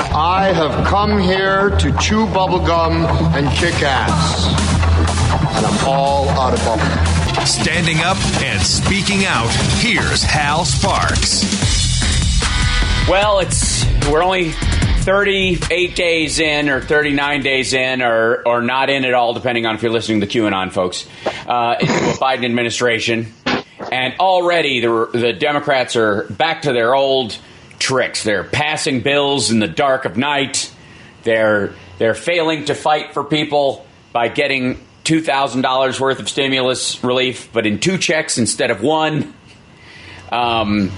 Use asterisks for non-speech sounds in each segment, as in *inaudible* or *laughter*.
I have come here to chew bubblegum and kick ass. And I'm all out of bubblegum. Standing up and speaking out, here's Hal Sparks. Well, it's we're only 38 days in, or 39 days in, or or not in at all, depending on if you're listening to the QAnon folks, uh, into a *laughs* Biden administration, and already the the Democrats are back to their old tricks. They're passing bills in the dark of night. They're they're failing to fight for people by getting two thousand dollars worth of stimulus relief, but in two checks instead of one. Um,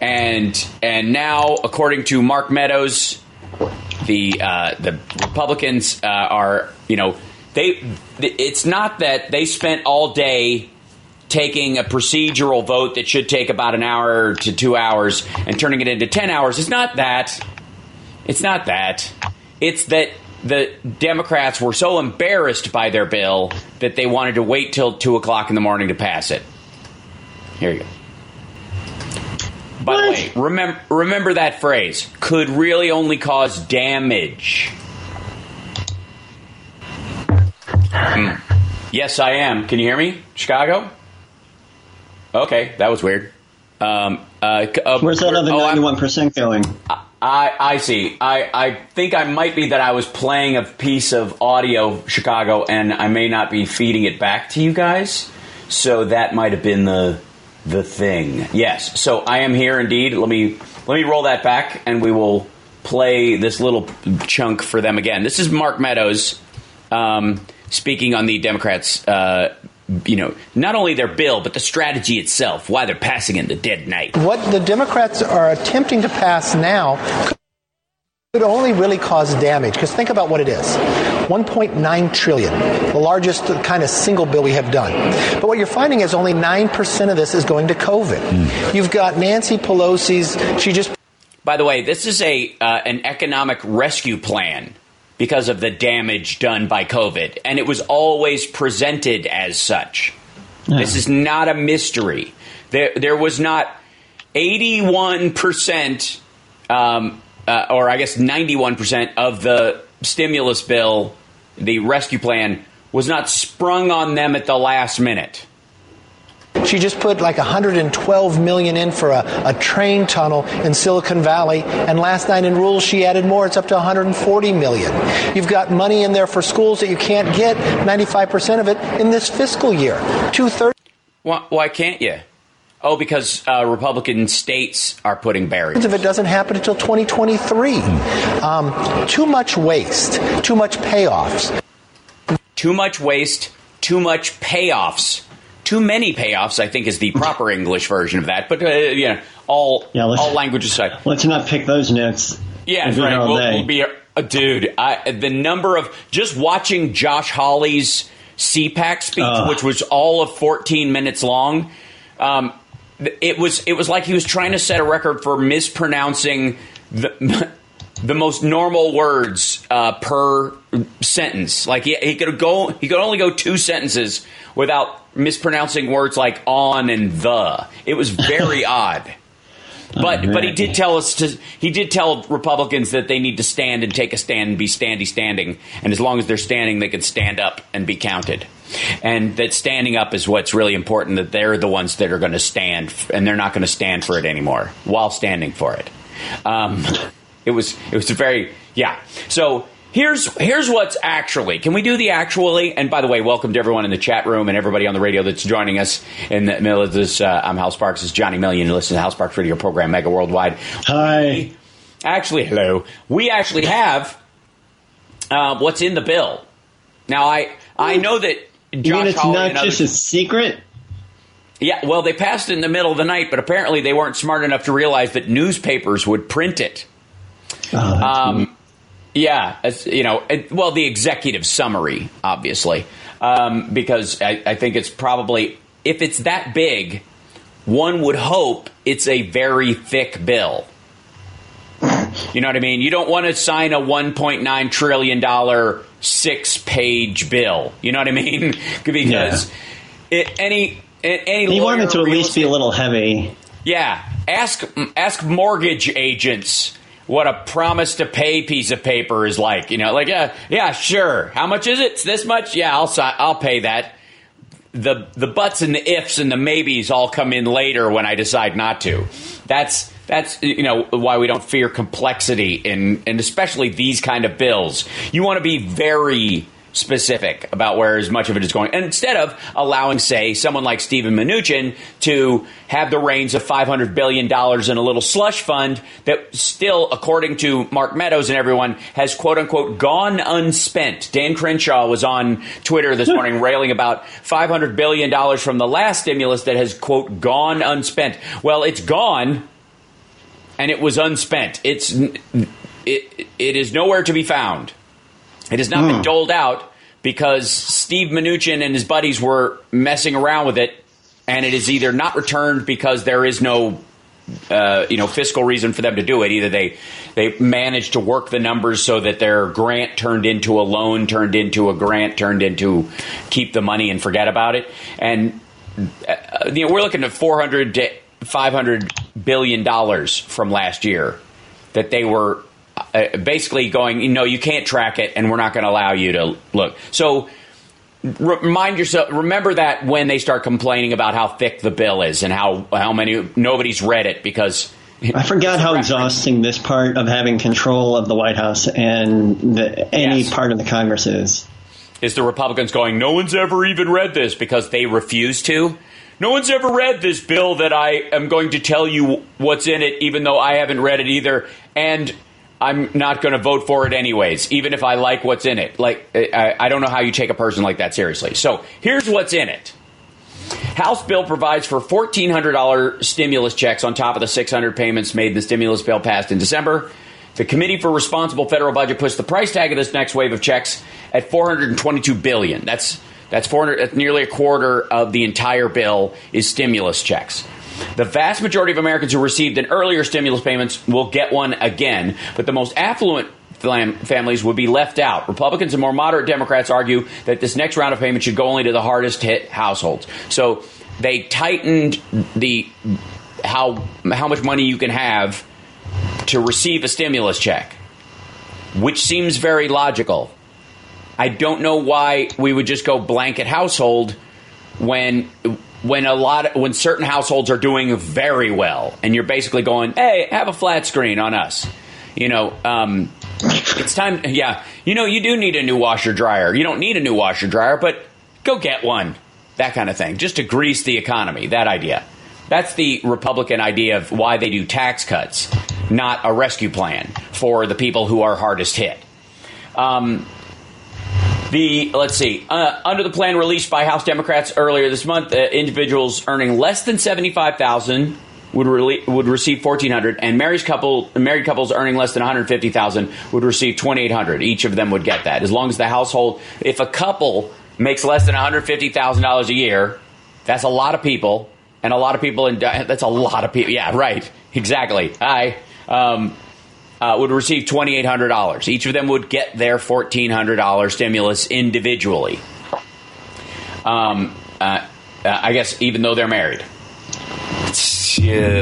and and now, according to Mark Meadows, the uh, the Republicans uh, are you know they it's not that they spent all day taking a procedural vote that should take about an hour to two hours and turning it into 10 hours. It's not that. It's not that. It's that the Democrats were so embarrassed by their bill that they wanted to wait till 2 o'clock in the morning to pass it. Here you go. By what? the way, remember, remember that phrase could really only cause damage. Mm. Yes, I am. Can you hear me? Chicago? Okay, that was weird. Um, uh, uh, Where's that other oh, ninety-one percent going? I, I see. I, I think I might be that I was playing a piece of audio, Chicago, and I may not be feeding it back to you guys. So that might have been the the thing. Yes. So I am here indeed. Let me let me roll that back, and we will play this little chunk for them again. This is Mark Meadows um, speaking on the Democrats' uh, you know, not only their bill, but the strategy itself, why they're passing in the dead night. What the Democrats are attempting to pass now could only really cause damage because think about what it is 1.9 trillion the largest kind of single bill we have done but what you're finding is only 9% of this is going to covid mm. you've got nancy pelosi's she just by the way this is a uh, an economic rescue plan because of the damage done by COVID. And it was always presented as such. Yeah. This is not a mystery. There, there was not 81%, um, uh, or I guess 91% of the stimulus bill, the rescue plan, was not sprung on them at the last minute. She just put like 112 million in for a, a, train tunnel in Silicon Valley, and last night in rules she added more. It's up to 140 million. You've got money in there for schools that you can't get 95% of it in this fiscal year. Two thirds. Why, why can't you? Oh, because uh, Republican states are putting barriers. If it doesn't happen until 2023, um, too much waste, too much payoffs. Too much waste, too much payoffs too many payoffs, I think, is the proper English version of that. But uh, you know, all yeah, all languages aside, let's not pick those notes. Yeah, right. We'll, we'll, be a, a dude. I, the number of just watching Josh Hawley's CPAC speech, uh. which was all of 14 minutes long. Um, it was it was like he was trying to set a record for mispronouncing the *laughs* the most normal words uh, per sentence. Like he, he could go he could only go two sentences without mispronouncing words like on and the. It was very *laughs* odd. But oh, but he did tell us to he did tell Republicans that they need to stand and take a stand and be standy standing and as long as they're standing they can stand up and be counted. And that standing up is what's really important that they're the ones that are going to stand and they're not going to stand for it anymore while standing for it. Um, it was it was a very yeah. So Here's here's what's actually. Can we do the actually? And by the way, welcome to everyone in the chat room and everybody on the radio that's joining us in the middle of this. Uh, I'm Hal Sparks. This is Johnny Million. You listen to the Hal Sparks radio program, Mega Worldwide. Hi. Actually, hello. We actually have uh, what's in the bill. Now, I I know that Josh you mean it's not just a secret. Yeah, well, they passed it in the middle of the night, but apparently they weren't smart enough to realize that newspapers would print it. Oh, um, yeah, you know, well, the executive summary, obviously, um, because I, I think it's probably if it's that big, one would hope it's a very thick bill. You know what I mean? You don't want to sign a 1.9 trillion dollar six page bill. You know what I mean? *laughs* because yeah. it, any any he wanted to at least be a little heavy. Yeah, ask ask mortgage agents what a promise to pay piece of paper is like. You know, like yeah, yeah, sure. How much is it? It's this much. Yeah, I'll I'll pay that. The the buts and the ifs and the maybes all come in later when I decide not to. That's that's you know why we don't fear complexity in and especially these kind of bills. You want to be very specific about where as much of it is going. And instead of allowing, say, someone like Steven Mnuchin to have the reins of $500 billion in a little slush fund that still, according to Mark Meadows and everyone, has quote unquote gone unspent. Dan Crenshaw was on Twitter this *laughs* morning railing about $500 billion from the last stimulus that has quote gone unspent. Well, it's gone and it was unspent. It's, it, it is nowhere to be found. It has not been hmm. doled out because Steve Mnuchin and his buddies were messing around with it, and it is either not returned because there is no uh, you know fiscal reason for them to do it. Either they they managed to work the numbers so that their grant turned into a loan, turned into a grant, turned into keep the money and forget about it. And uh, you know we're looking at 400 to 500 billion dollars from last year that they were uh, basically going, you know, you can't track it, and we're not going to allow you to look. So remind yourself remember that when they start complaining about how thick the bill is and how how many nobody's read it because *laughs* I forgot how exhausting this part of having control of the White House and the, any yes. part of the Congress is. Is the Republicans going, no one's ever even read this because they refuse to? No one's ever read this bill that I am going to tell you what's in it, even though I haven't read it either. And I'm not going to vote for it anyways, even if I like what's in it. Like, I, I, don't know how you take a person like that seriously. So here's what's in it. House bill provides for $1,400 stimulus checks on top of the 600 payments made in the stimulus bill passed in December. The Committee for Responsible Federal Budget puts the price tag of this next wave of checks at 422 billion. That's that's 400. That's nearly a quarter of the entire bill is stimulus checks. The vast majority of Americans who received an earlier stimulus payments will get one again, but the most affluent families would be left out. Republicans and more moderate Democrats argue that this next round of payments should go only to the hardest hit households. So they tightened the how how much money you can have to receive a stimulus check, which seems very logical. I don't know why we would just go blanket household when when a lot of, when certain households are doing very well and you're basically going hey have a flat screen on us. You know um, it's time yeah. You know you do need a new washer dryer. You don't need a new washer dryer but go get one. That kind of thing. Just to grease the economy. That idea. That's the republican idea of why they do tax cuts not a rescue plan for the people who are hardest hit. Um, the let's see, uh, under the plan released by House Democrats earlier this month, uh, individuals earning less than seventy five thousand would rele- would receive fourteen hundred, and married couple married couples earning less than one hundred fifty thousand would receive twenty eight hundred. Each of them would get that, as long as the household. If a couple makes less than one hundred fifty thousand dollars a year, that's a lot of people, and a lot of people in that's a lot of people. Yeah, right, exactly. Hi. Um, uh, would receive $2,800. Each of them would get their $1,400 stimulus individually. Um, uh, uh, I guess even though they're married.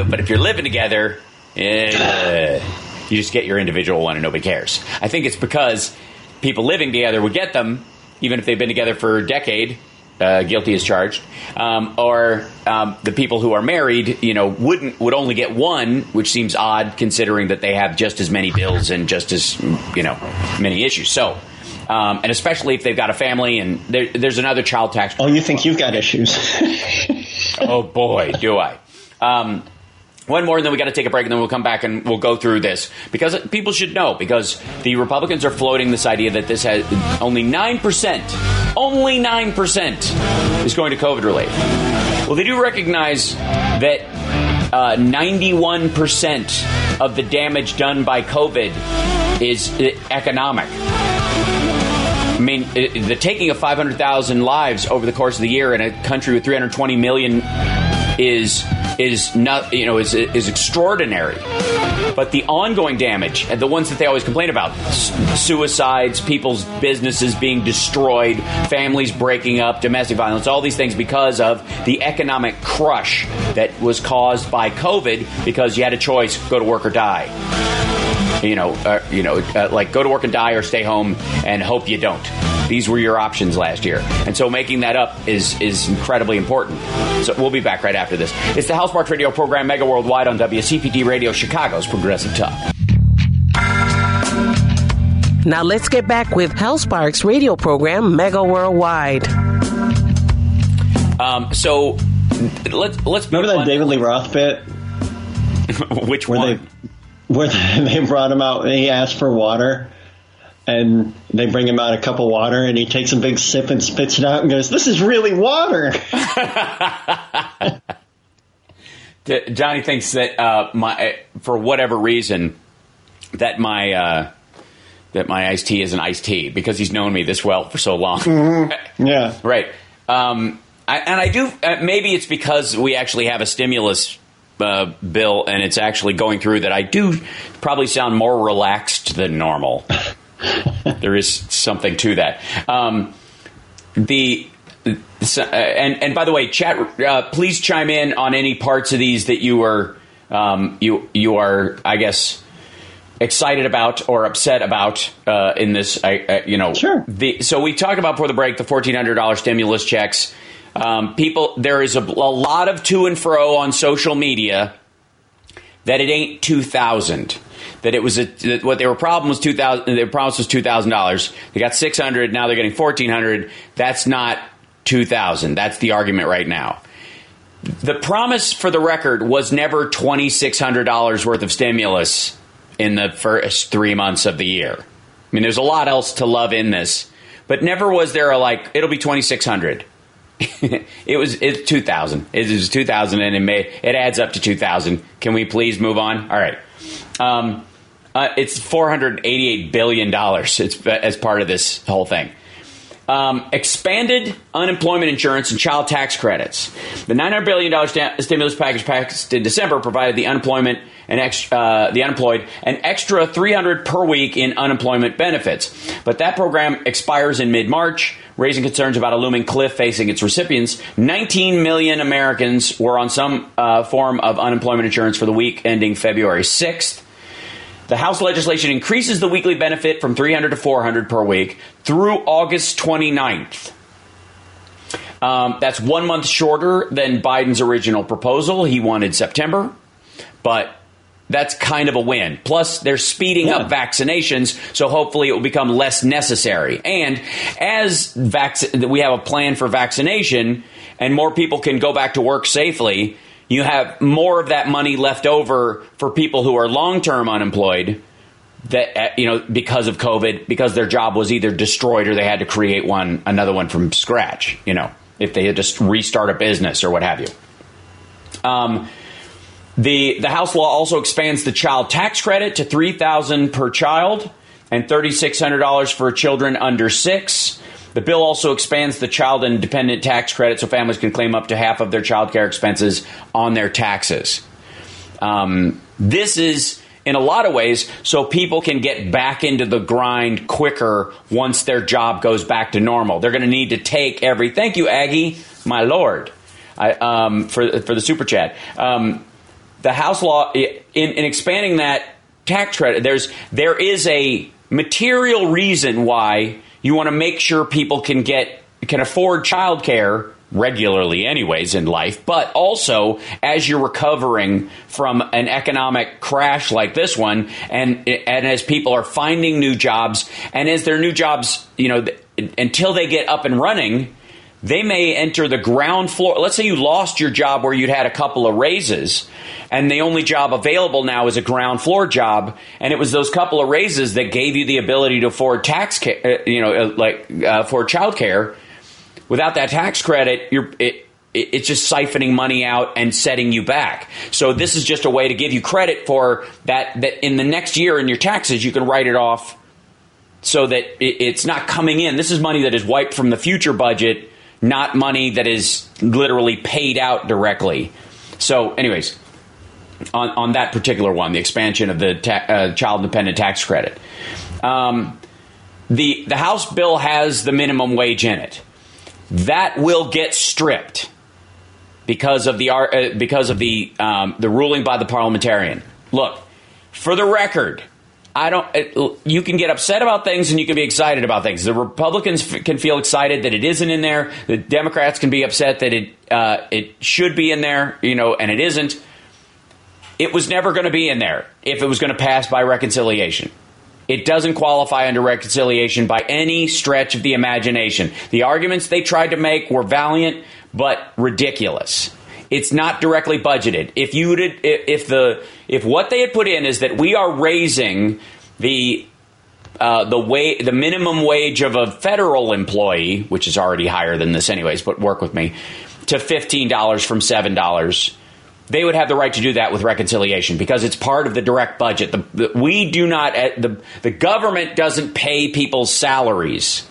but if you're living together, you just get your individual one and nobody cares. I think it's because people living together would get them, even if they've been together for a decade, uh, guilty as charged, um, or um, the people who are married, you know, wouldn't would only get one, which seems odd considering that they have just as many bills and just as you know many issues. So. Um, and especially if they've got a family and there, there's another child tax. Oh, you think you've got issues? *laughs* oh boy, do I! One more, and then we got to take a break, and then we'll come back and we'll go through this because people should know because the Republicans are floating this idea that this has only nine percent, only nine percent is going to COVID relief. Well, they do recognize that uh, ninety-one uh, percent of the damage done by COVID is uh, economic. I mean, uh, the taking of 500,000 lives over the course of the year in a country with 320 million is is not you know is is extraordinary. But the ongoing damage and the ones that they always complain about suicides, people's businesses being destroyed, families breaking up, domestic violence, all these things because of the economic crush that was caused by COVID because you had a choice go to work or die. You know, uh, you know, uh, like go to work and die or stay home and hope you don't. These were your options last year, and so making that up is is incredibly important. So we'll be back right after this. It's the Hal Sparks Radio program, Mega Worldwide on WCPT Radio, Chicago's Progressive Talk. Now let's get back with Hal Sparks radio program, Mega Worldwide. Um, so let's let's remember that David Lee Roth bit. *laughs* Which where one? *laughs* They, where *laughs* they brought him out and he asked for water, and they bring him out a cup of water, and he takes a big sip and spits it out and goes, "This is really water." *laughs* *laughs* Johnny thinks that uh, my for whatever reason that my uh, that my iced tea is an iced tea because he's known me this well for so long. Mm-hmm. *laughs* Yeah, right. Um, I, and I do. Uh, maybe it's because we actually have a stimulus uh, bill and it's actually going through that I do probably sound more relaxed than normal. *laughs* there is something to that. Um, the uh, and and by the way, chat. Uh, please chime in on any parts of these that you are um, you you are I guess excited about or upset about uh, in this. Uh, you know, sure. The, so we talked about before the break the fourteen hundred dollars stimulus checks. Um, people, there is a, a lot of to and fro on social media that it ain't two thousand. That it was a, that what their problem was two thousand. Their promise was two thousand dollars. They got six hundred. Now they're getting fourteen hundred. That's not two thousand. That's the argument right now. The promise, for the record, was never twenty six hundred dollars worth of stimulus in the first three months of the year. I mean, there's a lot else to love in this, but never was there a like it'll be twenty six hundred. *laughs* it was it's 2000. It is 2000, and it may it adds up to 2000 can we please move on? All right. Um, uh, it's 488 billion dollars. It's as part of this whole thing um, expanded unemployment insurance and child tax credits the 900 billion dollar st- stimulus package passed in december provided the unemployment and ex- uh, the unemployed an extra 300 per week in unemployment benefits but that program expires in mid-march raising concerns about a looming cliff facing its recipients. 19 million Americans were on some uh, form of unemployment insurance for the week ending February 6th. The House legislation increases the weekly benefit from 300 to 400 per week through August 29th. Um, that's one month shorter than Biden's original proposal. He wanted September, but that's kind of a win. Plus, they're speeding yeah. up vaccinations, so hopefully it will become less necessary. And as vac- we have a plan for vaccination and more people can go back to work safely, you have more of that money left over for people who are long term unemployed that uh, you know because of covid because their job was either destroyed or they had to create one another one from scratch you know if they had to restart a business or what have you um, the the House law also expands the child tax credit to three thousand per child and thirty six hundred dollars for children under six. The bill also expands the child and dependent tax credit so families can claim up to half of their child care expenses on their taxes. Um, this is, in a lot of ways, so people can get back into the grind quicker once their job goes back to normal. They're going to need to take every. Thank you, Aggie, my lord, I, um, for for the super chat. Um, the House law in, in expanding that tax credit, there's there is a material reason why you want to make sure people can get can afford childcare regularly anyways in life but also as you're recovering from an economic crash like this one and and as people are finding new jobs and as their new jobs you know until they get up and running they may enter the ground floor let's say you lost your job where you'd had a couple of raises and the only job available now is a ground floor job and it was those couple of raises that gave you the ability to afford tax uh, you know uh, like uh, for childcare. without that tax credit you're it, it's just siphoning money out and setting you back. So this is just a way to give you credit for that. That in the next year in your taxes, you can write it off, so that it's not coming in. This is money that is wiped from the future budget, not money that is literally paid out directly. So, anyways, on, on that particular one, the expansion of the ta- uh, child dependent tax credit. Um, the the House bill has the minimum wage in it. That will get stripped because of the uh, because of the um, the ruling by the parliamentarian. Look, for the record, I don't. It, you can get upset about things and you can be excited about things. The Republicans f- can feel excited that it isn't in there. The Democrats can be upset that it uh, it should be in there, you know, and it isn't. It was never going to be in there if it was going to pass by reconciliation. It doesn't qualify under reconciliation by any stretch of the imagination. The arguments they tried to make were valiant but ridiculous. It's not directly budgeted. If you would, if the if what they had put in is that we are raising the uh, the way the minimum wage of a federal employee, which is already higher than this anyways, but work with me, to fifteen dollars from seven dollars. They would have the right to do that with reconciliation because it's part of the direct budget. The, the, we do not uh, the the government doesn't pay people's salaries,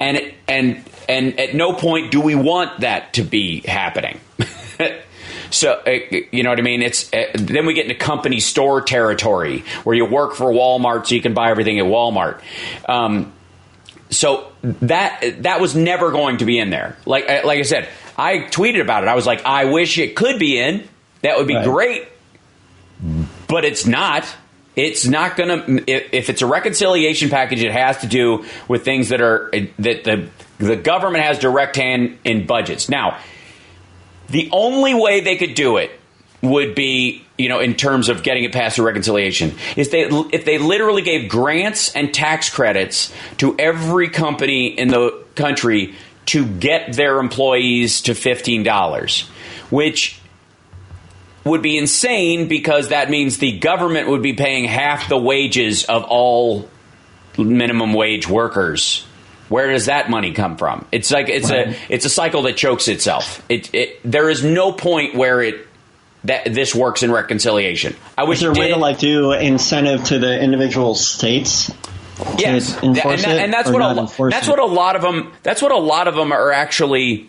and and and at no point do we want that to be happening. *laughs* *laughs* So uh, you know what I mean? It's uh, then we get into company store territory where you work for Walmart, so you can buy everything at Walmart. Um, so that that was never going to be in there. Like uh, like I said, I tweeted about it. I was like, I wish it could be in. That would be right. great, but it's not. It's not going to. If it's a reconciliation package, it has to do with things that are that the the government has direct hand in budgets. Now, the only way they could do it would be, you know, in terms of getting it past a reconciliation, is they if they literally gave grants and tax credits to every company in the country to get their employees to fifteen dollars, which would be insane because that means the government would be paying half the wages of all minimum wage workers where does that money come from? It's like it's a it's a cycle that chokes itself. It, it there is no point where it that this works in reconciliation. I wish is there a way to like do incentive to the individual states? Yes, and, that, and, that's what a, that's what a lot of them that's what a lot of them are actually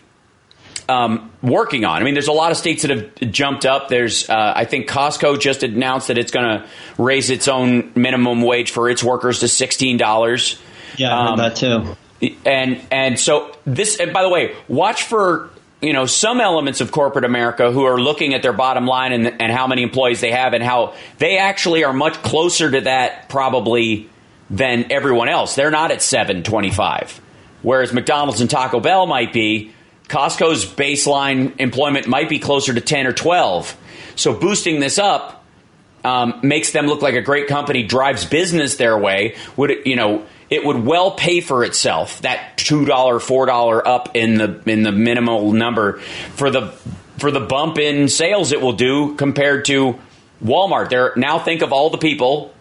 um, working on. I mean, there's a lot of states that have jumped up. There's, uh, I think Costco just announced that it's going to raise its own minimum wage for its workers to sixteen dollars. Yeah, I heard um, that too and and so this and by the way watch for you know some elements of corporate america who are looking at their bottom line and, and how many employees they have and how they actually are much closer to that probably than everyone else. They're not at 725 whereas mcdonald's and taco bell might be costco's baseline employment might be closer to 10 or 12 so boosting this up um, makes them look like a great company drives business their way would you know it would well pay for itself that two dollar four dollar up in the in the minimal number for the for the bump in sales it will do compared to Walmart. There now think of all the people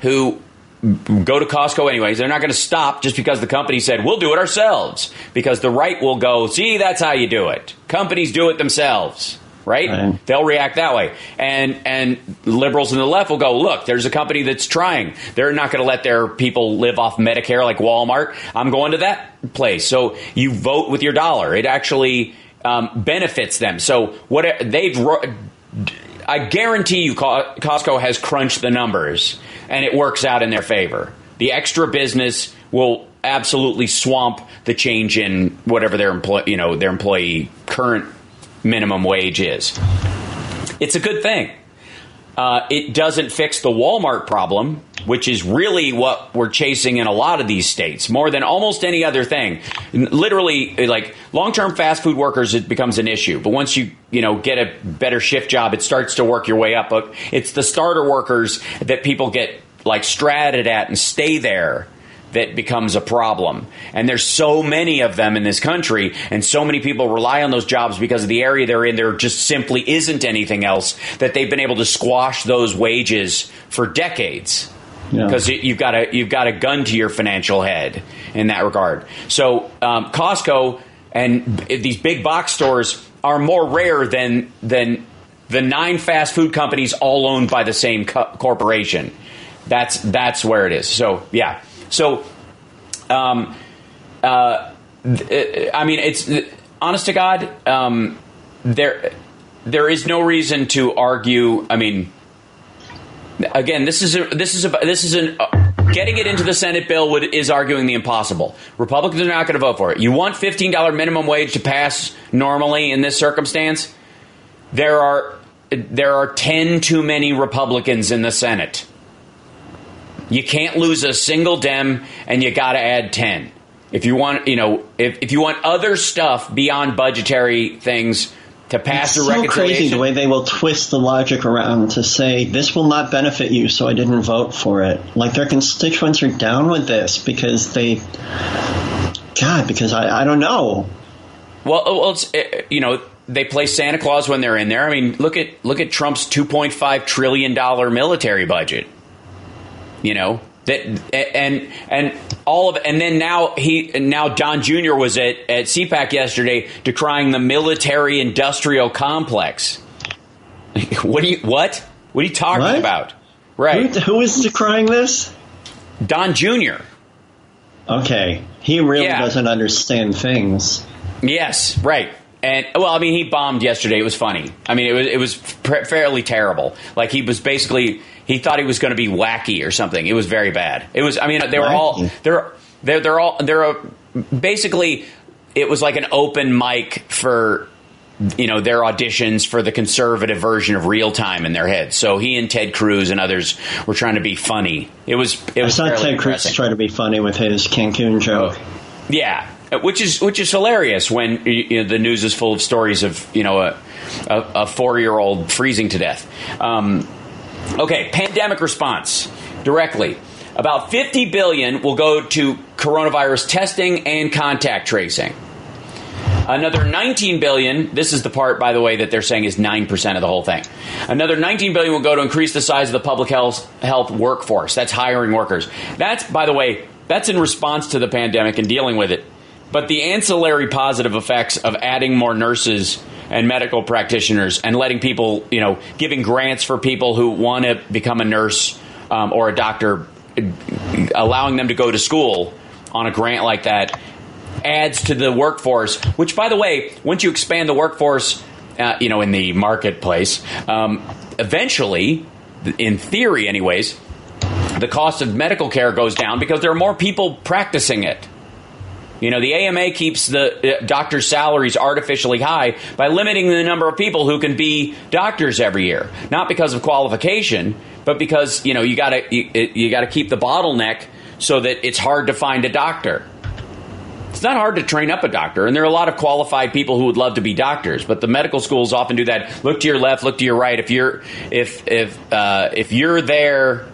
who go to Costco anyways. They're not going to stop just because the company said we'll do it ourselves because the right will go, "See, that's how you do it. Companies do it themselves." Right? right? They'll react that way. And and liberals in the left will go, look, there's a company that's trying. They're not going to let their people live off Medicare like Walmart. I'm going to that place. So you vote with your dollar. It actually um, benefits them. So what they've I guarantee you Costco has crunched the numbers and it works out in their favor. The extra business will absolutely swamp the change in whatever their employee, you know, their employee current minimum wage is. It's a good thing. Uh, it doesn't fix the Walmart problem, which is really what we're chasing in a lot of these states more than almost any other thing. Literally, like long-term fast food workers, it becomes an issue. But once you you know get a better shift job, it starts to work your way up. But it's the starter workers that people get like stratted at and stay there that becomes a problem. And there's so many of them in this country, and so many people rely on those jobs because of the area they're in. There just simply isn't anything else that they've been able to squash those wages for decades. Because yeah. you've got a you've got a gun to your financial head in that regard. So um, Costco and these big box stores are more rare than than the nine fast food companies all owned by the same co- corporation. That's that's where it is. So yeah. So, um, uh, I mean, it's honest to God. Um, there, there is no reason to argue. I mean, again, this is a, this is a, this is an. Uh, getting it into the Senate bill would, is arguing the impossible. Republicans are not going to vote for it. You want $15 minimum wage to pass normally in this circumstance? There are there are 10 too many Republicans in the Senate. You can't lose a single Dem, and you got to add 10. If you want, you know, if, if you want other stuff beyond budgetary things to pass It's the so crazy the way they will twist the logic around to say this will not benefit you, so I didn't vote for it. Like their constituents are down with this because they, God, because I, I don't know. Well, well, it's uh, you know they play Santa Claus when they're in there. I mean, look at look at Trump's two point five trillion dollar military budget. You know that and and all of and then now he and now Don Jr. was at at CPAC yesterday decrying the military industrial complex. *laughs* what do you what what are you talking What? about? Right, Who, who is decrying this? Don Jr. Okay, he really Yeah. doesn't understand things. Yes, right. And well, I mean, he bombed yesterday. It was funny. I mean, it was it was pr- fairly terrible. Like he was basically he thought he was going to be wacky or something. It was very bad. It was. I mean, they were all they're they're they're all they're a, basically it was like an open mic for you know their auditions for the conservative version of real time in their head. So he and Ted Cruz and others were trying to be funny. It was it I was saw fairly Ted Cruz trying to be funny with his Cancun joke. Yeah, which is which is hilarious when you know, the news is full of stories of you know a a, a four year old freezing to death. Um, okay, pandemic response directly. About 50 billion will go to coronavirus testing and contact tracing. Another 19 billion, this is the part by the way that they're saying is 9% of the whole thing. Another 19 billion will go to increase the size of the public health health workforce. That's hiring workers. That's by the way, that's in response to the pandemic and dealing with it. But the ancillary positive effects of adding more nurses and medical practitioners and letting people, you know, giving grants for people who want to become a nurse um, or a doctor, allowing them to go to school on a grant like that adds to the workforce. Which, by the way, once you expand the workforce, uh, you know, in the marketplace, um, eventually, in theory, anyways, the cost of medical care goes down because there are more people practicing it. You know, the AMA keeps the uh, doctors' salaries artificially high by limiting the number of people who can be doctors every year. Not because of qualification, but because you know you got to you, you got to keep the bottleneck so that it's hard to find a doctor. It's not hard to train up a doctor, and there are a lot of qualified people who would love to be doctors. But the medical schools often do that. Look to your left, look to your right. If you're if if uh, if you're there,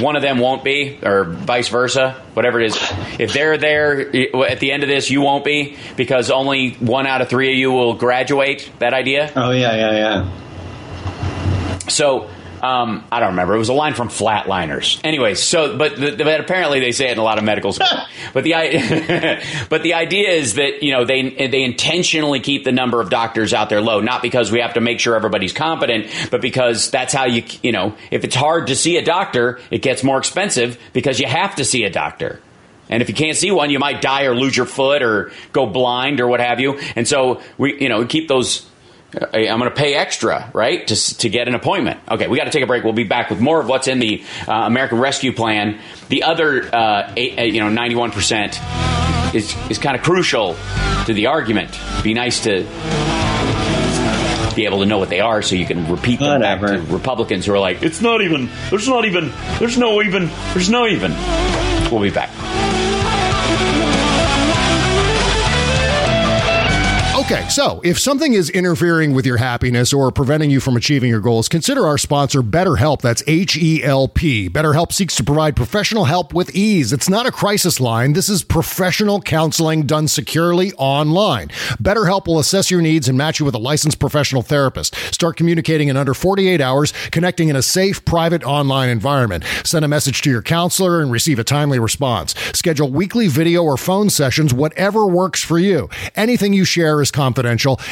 one of them won't be, or vice versa, whatever it is. If they're there at the end of this, you won't be because only one out of three of you will graduate. That idea. Oh yeah, yeah, yeah. So um, I don't remember. It was a line from Flatliners. Anyways, so but, the, but apparently they say it in a lot of medical schools. *laughs* but the *laughs* but the idea is that you know they they intentionally keep the number of doctors out there low, not because we have to make sure everybody's competent, but because that's how you you know if it's hard to see a doctor, it gets more expensive because you have to see a doctor. And if you can't see one, you might die or lose your foot or go blind or what have you. And so we, you know, we keep those. Uh, I'm going to pay extra, right, to to get an appointment. Okay, we got to take a break. We'll be back with more of what's in the uh, American Rescue Plan. The other, uh, eight, uh, you know, 91 percent is is kind of crucial to the argument. Be nice to be able to know what they are, so you can repeat them back to Republicans who are like, "It's not even. There's not even. There's no even. There's no even." We'll be back. Okay, so if something is interfering with your happiness or preventing you from achieving your goals, consider our sponsor, BetterHelp. That's H E L P. BetterHelp seeks to provide professional help with ease. It's not a crisis line. This is professional counseling done securely online. BetterHelp will assess your needs and match you with a licensed professional therapist. Start communicating in under 48 hours, connecting in a safe, private online environment. Send a message to your counselor and receive a timely response. Schedule weekly video or phone sessions, whatever works for you. Anything you share is confidential.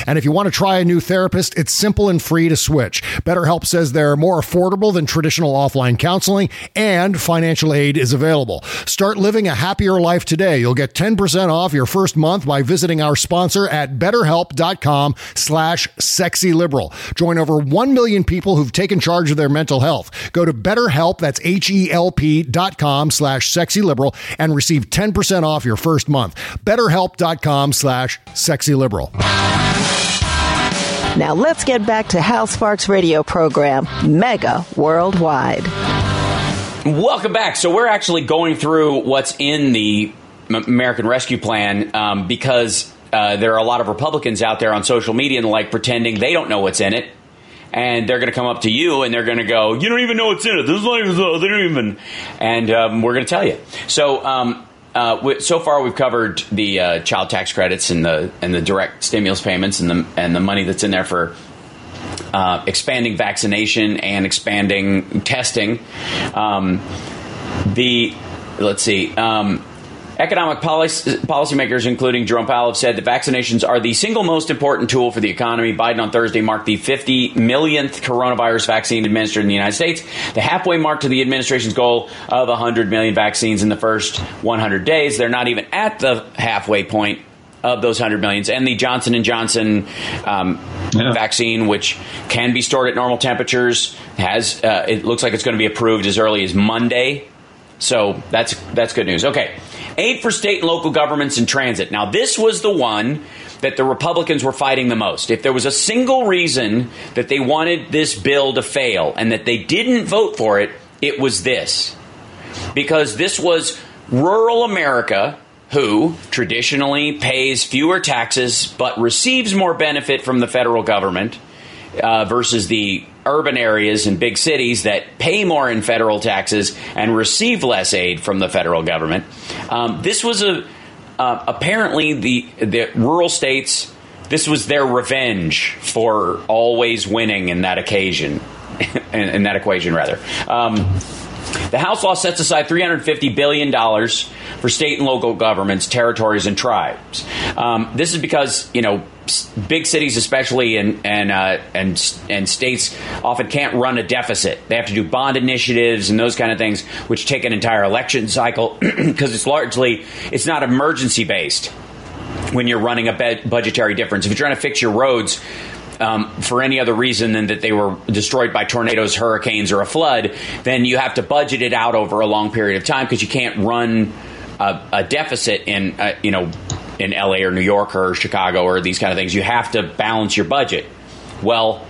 And if you want to try a new therapist, it's simple and free to switch. BetterHelp says they're more affordable than traditional offline counseling and financial aid is available. Start living a happier life today. You'll get 10% off your first month by visiting our sponsor at betterhelp.com slash sexyliberal. Join over 1 million people who've taken charge of their mental health. Go to betterhelp, that's H-E-L-P dot com slash sexyliberal and receive 10% off your first month. betterhelp.com slash sexyliberal. Now let's get back to Hal Sparks' radio program, Mega Worldwide. Welcome back. So we're actually going through what's in the American Rescue Plan um, because uh, there are a lot of Republicans out there on social media and like pretending they don't know what's in it. And they're going to come up to you and they're going to go, "You don't even know what's in it. This is like they don't even." And um, we're going to tell you. So, um, uh, so far we've covered the uh, child tax credits and the and the direct stimulus payments and the and the money that's in there for uh, expanding vaccination and expanding testing. Um, the let's see. Um, Economic policy, policymakers, including Jerome Powell, have said that vaccinations are the single most important tool for the economy. Biden on Thursday marked the 50 millionth coronavirus vaccine administered in the United States, the halfway mark to the administration's goal of 100 million vaccines in the first 100 days. They're not even at the halfway point of those 100 millions and the johnson & johnson um, yeah. vaccine which can be stored at normal temperatures has uh, it looks like it's going to be approved as early as monday so that's that's good news okay Aid for state and local governments in transit. Now, this was the one that the Republicans were fighting the most. If there was a single reason that they wanted this bill to fail and that they didn't vote for it, it was this. Because this was rural America who traditionally pays fewer taxes but receives more benefit from the federal government uh, versus the urban areas and big cities that pay more in federal taxes and receive less aid from the federal government. Um, this was a uh, apparently the the rural states. This was their revenge for always winning in that occasion, *laughs* in, in that equation rather. Um, the House law sets aside $350 billion for state and local governments, territories, and tribes. Um, this is because, you know, big cities, especially and and uh, and and states, often can't run a deficit. They have to do bond initiatives and those kind of things, which take an entire election cycle *clears throat* because it's largely it's not emergency based when you're running a budgetary difference. If you're trying to fix your roads, um, for any other reason than that they were destroyed by tornadoes, hurricanes, or a flood, then you have to budget it out over a long period of time because you can't run a, a deficit in uh, you know in LA or New York or Chicago or these kind of things. You have to balance your budget. Well,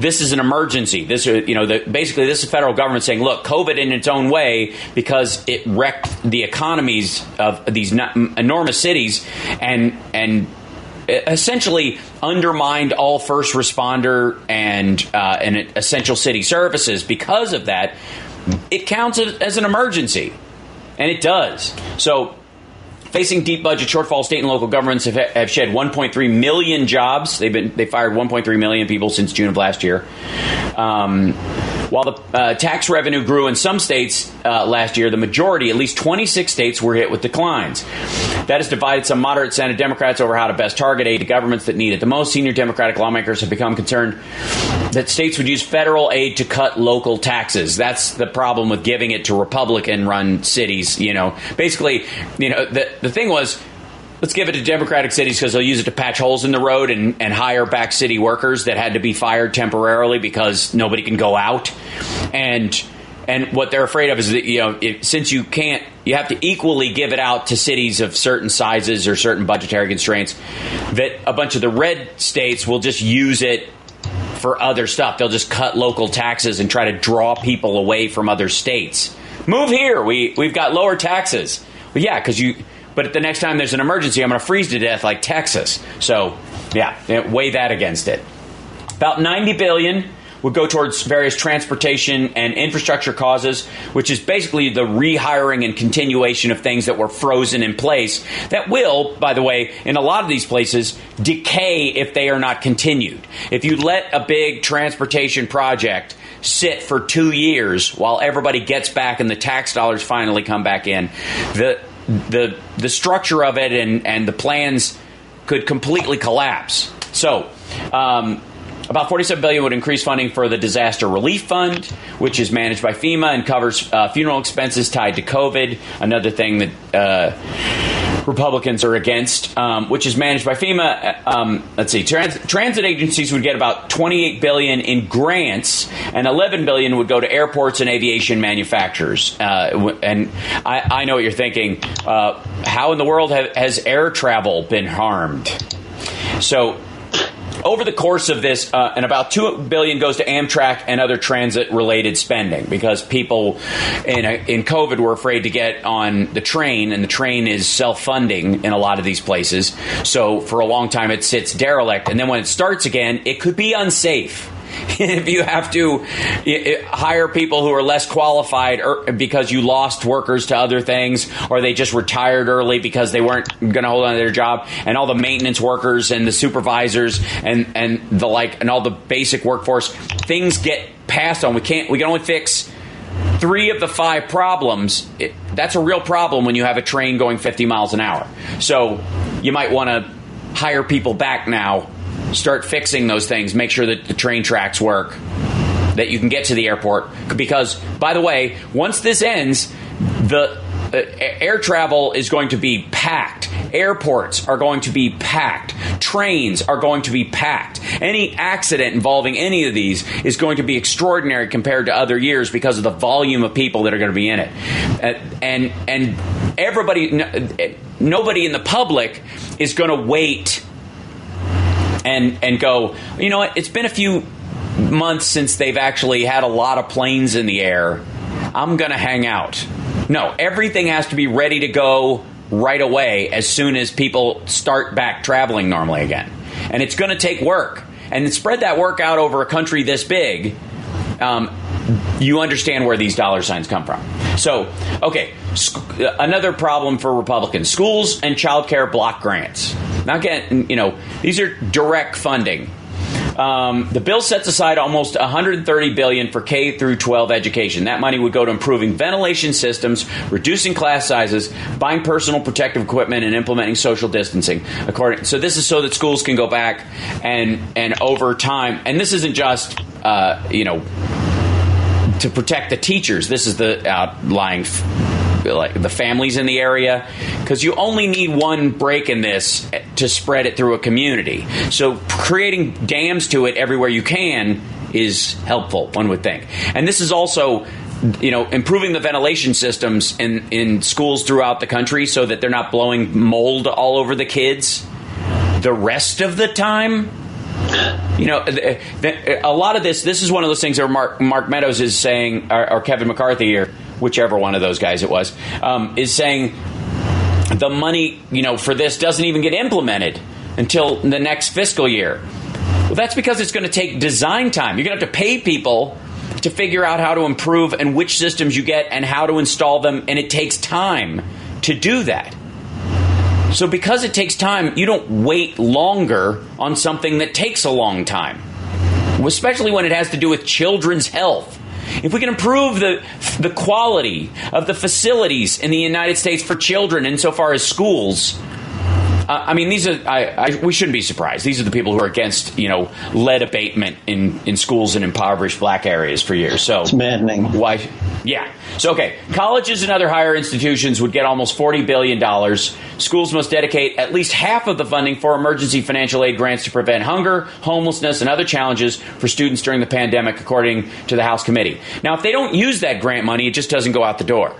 this is an emergency. This, uh, you know, the, basically, this is the federal government saying, "Look, COVID in its own way because it wrecked the economies of these enormous cities and and essentially undermined all first responder and uh, and essential city services. Because of that, it counts as an emergency, and it does. So Facing deep budget shortfall, state and local governments have, have shed 1.3 million jobs. They've been they fired 1.3 million people since June of last year. Um, while the uh, tax revenue grew in some states uh, last year, the majority, at least 26 states, were hit with declines. That has divided some moderate Senate Democrats over how to best target aid to governments that need it the most. Senior Democratic lawmakers have become concerned that states would use federal aid to cut local taxes. That's the problem with giving it to Republican-run cities. You know, basically, you know, the the thing was let's give it to Democratic cities because they'll use it to patch holes in the road and, and hire back city workers that had to be fired temporarily because nobody can go out. And and what they're afraid of is that you know since you can't, you have to equally give it out to cities of certain sizes or certain budgetary constraints. That a bunch of the red states will just use it for other stuff. They'll just cut local taxes and try to draw people away from other states. Move here. We we've got lower taxes. Well, yeah, because you but the next time there's an emergency, I'm going to freeze to death like Texas. So, yeah, weigh that against it. About 90 billion would go towards various transportation and infrastructure causes, which is basically the rehiring and continuation of things that were frozen in place that will, by the way, in a lot of these places, decay if they are not continued. If you let a big transportation project sit for two years while everybody gets back and the tax dollars finally come back in, the the the structure of it and and the plans could completely collapse. So. Um, about 47 billion would increase funding for the disaster relief fund, which is managed by FEMA and covers uh, funeral expenses tied to COVID. Another thing that uh, Republicans are against, um, which is managed by FEMA. Uh, um, let's see, trans- transit agencies would get about 28 billion in grants, and 11 billion would go to airports and aviation manufacturers. Uh, and I, I, know what you're thinking. Uh, how in the world have, has air travel been harmed? So over the course of this, uh, and about two billion goes to Amtrak and other transit-related spending because people in a, in COVID were afraid to get on the train, and the train is self-funding in a lot of these places. So for a long time, it sits derelict, and then when it starts again, it could be unsafe. *laughs* if you have to hire people who are less qualified er, because you lost workers to other things or they just retired early because they weren't going to hold on to their job and all the maintenance workers and the supervisors and and the like and all the basic workforce things get passed on. We can't we can only fix three of the five problems. It, that's a real problem when you have a train going 50 miles an hour. So you might want to hire people back now start fixing those things, make sure that the train tracks work, that you can get to the airport. Because, by the way, once this ends, the uh, air travel is going to be packed. Airports are going to be packed. Trains are going to be packed. Any accident involving any of these is going to be extraordinary compared to other years because of the volume of people that are going to be in it. Uh, and and everybody, nobody in the public is going to wait and and go, you know what? It's been a few months since they've actually had a lot of planes in the air. I'm going to hang out. No, everything has to be ready to go right away as soon as people start back traveling normally again. And it's going to take work. And spread that work out over a country this big. Um, you understand where these dollar signs come from. So, okay, another problem for Republicans schools and child care block grants. Not getting, you know, these are direct funding. Um, the bill sets aside almost 130 billion for K through 12 education. That money would go to improving ventilation systems, reducing class sizes, buying personal protective equipment, and implementing social distancing. According, so this is so that schools can go back and and over time. And this isn't just uh, you know to protect the teachers. This is the outlying like the families in the area because you only need one break in this to spread it through a community so creating dams to it everywhere you can is helpful one would think and this is also you know improving the ventilation systems in in schools throughout the country so that they're not blowing mold all over the kids the rest of the time you know, a lot of this. This is one of those things where Mark, Mark Meadows is saying, or, or Kevin McCarthy, or whichever one of those guys it was, um, is saying the money, you know, for this doesn't even get implemented until the next fiscal year. Well, that's because it's going to take design time. You're going to have to pay people to figure out how to improve and which systems you get and how to install them, and it takes time to do that. So, because it takes time, you don't wait longer on something that takes a long time, especially when it has to do with children's health. If we can improve the, the quality of the facilities in the United States for children insofar as schools, uh, I mean, these are I, I, we shouldn't be surprised. These are the people who are against you know lead abatement in, in schools in impoverished black areas for years. So it's maddening. Why? Yeah. So okay, colleges and other higher institutions would get almost forty billion dollars. Schools must dedicate at least half of the funding for emergency financial aid grants to prevent hunger, homelessness, and other challenges for students during the pandemic, according to the House committee. Now, if they don't use that grant money, it just doesn't go out the door.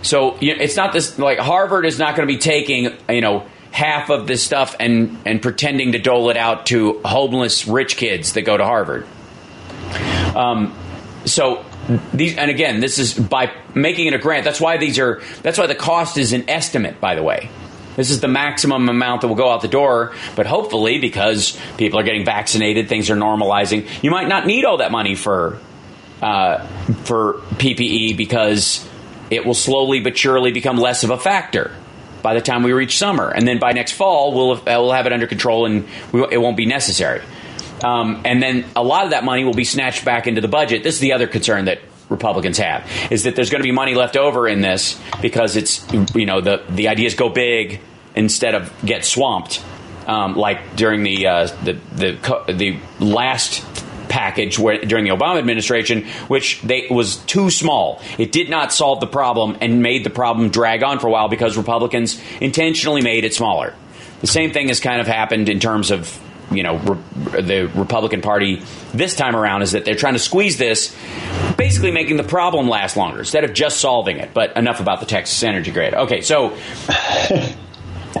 So you know, it's not this like Harvard is not going to be taking you know half of this stuff and, and pretending to dole it out to homeless rich kids that go to Harvard. Um, so these, and again, this is by making it a grant. That's why these are. That's why the cost is an estimate. By the way, this is the maximum amount that will go out the door. But hopefully, because people are getting vaccinated, things are normalizing. You might not need all that money for uh, for PPE because it will slowly but surely become less of a factor by the time we reach summer. And then by next fall, we'll, we'll have it under control and we, it won't be necessary. Um, and then a lot of that money will be snatched back into the budget. This is the other concern that Republicans have is that there's going to be money left over in this because it's you know the the ideas go big instead of get swamped um, like during the uh, the the the last package where, during the Obama administration, which they, was too small. It did not solve the problem and made the problem drag on for a while because Republicans intentionally made it smaller. The same thing has kind of happened in terms of you know re- the Republican Party this time around is that they're trying to squeeze this, basically making the problem last longer instead of just solving it. But enough about the Texas energy grid. Okay, so *laughs*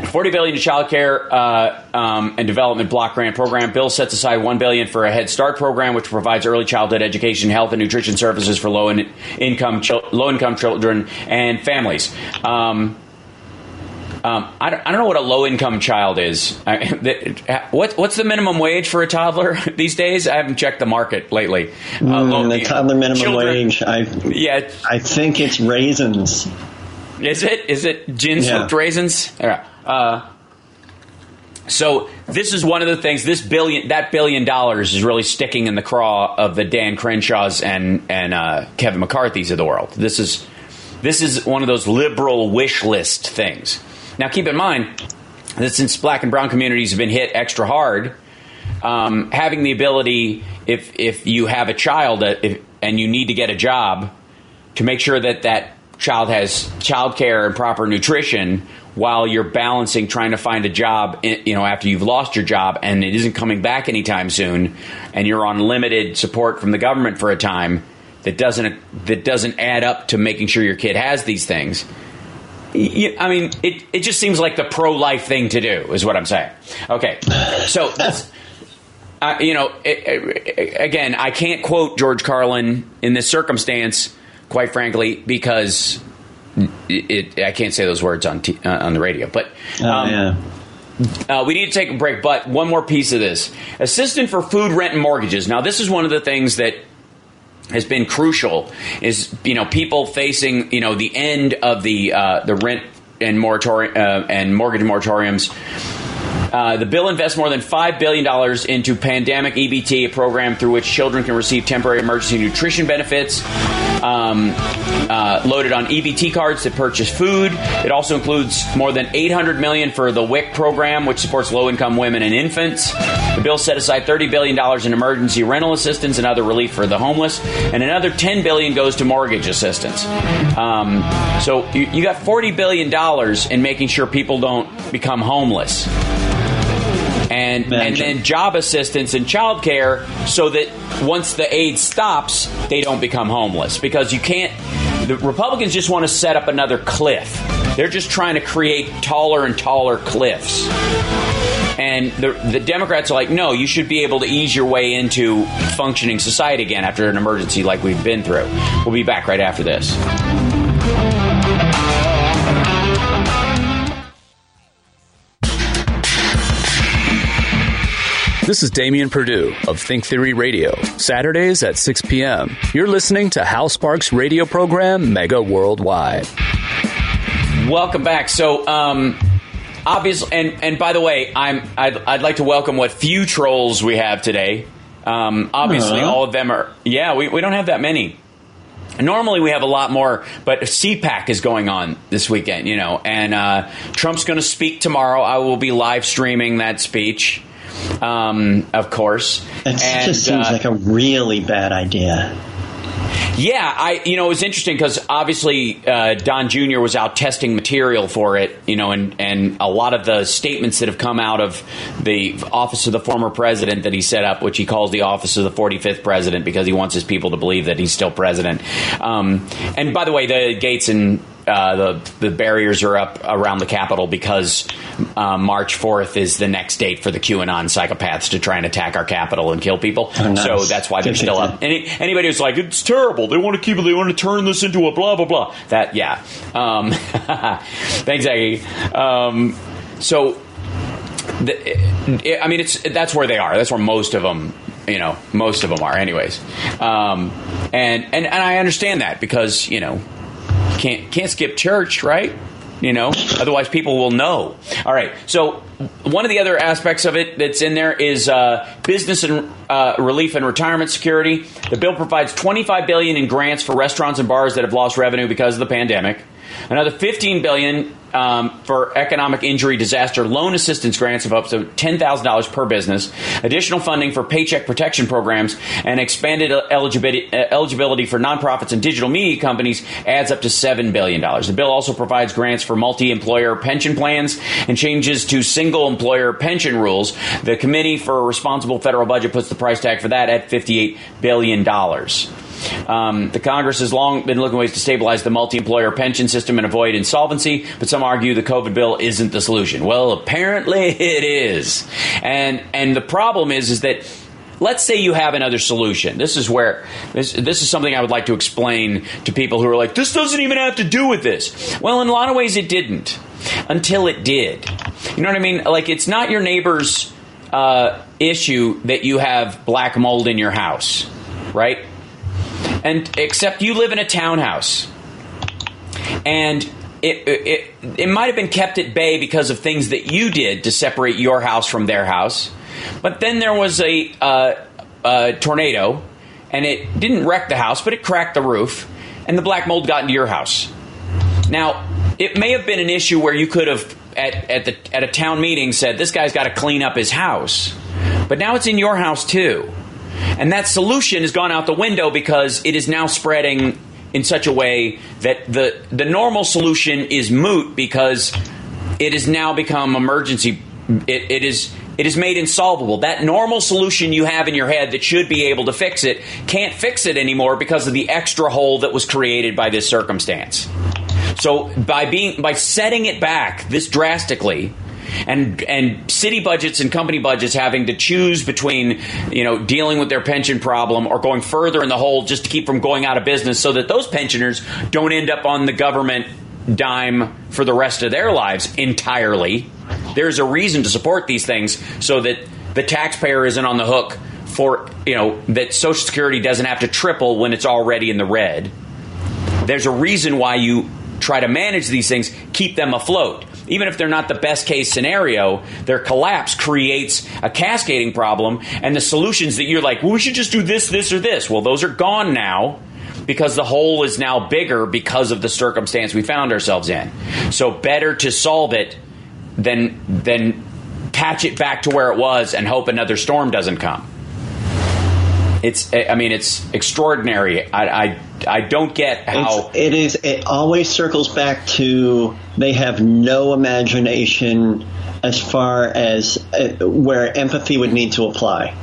40 billion to child care uh, um, and development block grant program. Bill sets aside 1 billion for a Head Start program, which provides early childhood education, health, and nutrition services for low in- income low income children and families. Um, um, I, don't, I don't know what a low income child is. I, the, what, what's the minimum wage for a toddler *laughs* these days? I haven't checked the market lately. Uh, mm, the toddler minimum children, wage. I yeah. I think it's raisins. Is it? Is it gin soaked yeah. raisins? Uh, so this is one of the things. This billion, that billion dollars, is really sticking in the craw of the Dan Crenshaws and and uh, Kevin McCarthy's of the world. This is this is one of those liberal wish list things. Now, keep in mind that since black and brown communities have been hit extra hard, um, having the ability, if if you have a child uh, if, and you need to get a job, to make sure that that child has child care and proper nutrition while you're balancing trying to find a job you know after you've lost your job and it isn't coming back anytime soon and you're on limited support from the government for a time that doesn't that doesn't add up to making sure your kid has these things I mean, it, it just seems like the pro life thing to do, is what I'm saying. Okay. So *laughs* that's. Uh, you know, it, it, again, I can't quote George Carlin in this circumstance, quite frankly, because it, I can't say those words on t- uh, on the radio. But oh, um, yeah. Uh, we need to take a break, but one more piece of this. Assistant for food, rent, and mortgages. Now, this is one of the things that has been crucial is you know people facing you know the end of the uh, the rent and moratorium uh, and mortgage moratoriums uh, the bill invests more than $5 billion into Pandemic EBT, a program through which children can receive temporary emergency nutrition benefits um, uh, loaded on EBT cards to purchase food. It also includes more than 800 million for the WIC program, which supports low income women and infants. The bill set aside $30 billion in emergency rental assistance and other relief for the homeless, and another 10 billion goes to mortgage assistance. Um, so you, you got $40 billion in making sure people don't become homeless and and then job assistance and childcare so that once the aid stops, they don't become homeless because you can't. The Republicans just want to set up another cliff. They're just trying to create taller and taller cliffs. And the, the Democrats are like, no, you should be able to ease your way into functioning society again after an emergency like we've been through. We'll be back right after this. This is Damian Perdue of Think Theory Radio, Saturdays at 6 p.m. You're listening to Hal Sparks' radio program, Mega Worldwide. Welcome back. So, um, obviously, and, and by the way, I'm, I'd, I'd like to welcome what few trolls we have today. Um, obviously, uh-huh. all of them are, yeah, we, we don't have that many. Normally we have a lot more, but CPAC is going on this weekend, you know, and uh, Trump's going to speak tomorrow. I will be live streaming that speech um, of course. It just seems uh, like a really bad idea. Yeah, I you know it was interesting because obviously uh, Don Jr. was out testing material for it, you know, and and a lot of the statements that have come out of the office of the former president that he set up, which he calls the office of the 45th president because he wants his people to believe that he's still president. Um, and by the way, the Gates and uh, the the barriers are up around the Capitol because uh, March 4th is the next date for the QAnon psychopaths to try and attack our Capitol and kill people. Oh, nice. So that's why they're still up. Any, anybody who's like, it's terrible. They want to keep it. They want to turn this into a blah blah blah. That yeah. Um, *laughs* thanks, Aggie. Um, so. The, I mean, it's that's where they are. That's where most of them you know most of them are anyways um, and, and and i understand that because you know can't can't skip church, right? You know, otherwise people will know. All right. So one of the other aspects of it that's in there is uh, business and uh, relief and retirement security. The bill provides 25 billion in grants for restaurants and bars that have lost revenue because of the pandemic. Another 15 billion um, for economic injury disaster loan assistance grants of up to $10,000 per business, additional funding for paycheck protection programs, and expanded eligibility, uh, eligibility for nonprofits and digital media companies adds up to $7 billion. The bill also provides grants for multi employer pension plans and changes to single employer pension rules. The Committee for a Responsible Federal Budget puts the price tag for that at $58 billion. Um, the Congress has long been looking ways to stabilize the multi-employer pension system and avoid insolvency, but some argue the COVID bill isn't the solution. Well, apparently *laughs* it is, and and the problem is is that let's say you have another solution. This is where this, this is something I would like to explain to people who are like, this doesn't even have to do with this. Well, in a lot of ways, it didn't until it did. You know what I mean? Like, it's not your neighbor's uh, issue that you have black mold in your house, right? And except you live in a townhouse, and it, it, it might have been kept at bay because of things that you did to separate your house from their house. But then there was a, uh, a tornado, and it didn't wreck the house, but it cracked the roof, and the black mold got into your house. Now, it may have been an issue where you could have at, at the at a town meeting said this guy's got to clean up his house, but now it's in your house too, and that solution has gone out the window because it is now spreading in such a way that the the normal solution is moot because it has now become emergency. It, it is it is made insolvable. That normal solution you have in your head that should be able to fix it can't fix it anymore because of the extra hole that was created by this circumstance. So by being by setting it back this drastically, and and city budgets and company budgets having to choose between you know dealing with their pension problem or going further in the hole just to keep from going out of business so that those pensioners don't end up on the government dime for the rest of their lives entirely there's a reason to support these things so that the taxpayer isn't on the hook for you know that social security doesn't have to triple when it's already in the red there's a reason why you try to manage these things, keep them afloat. Even if they're not the best case scenario, their collapse creates a cascading problem, and the solutions that you're like, well, we should just do this, this, or this. Well, those are gone now because the hole is now bigger because of the circumstance we found ourselves in. So, better to solve it than than patch it back to where it was and hope another storm doesn't come. It's, I mean, it's extraordinary. I, I, I don't get how it's, it is. It always circles back to they have no imagination as far as uh, where empathy would need to apply.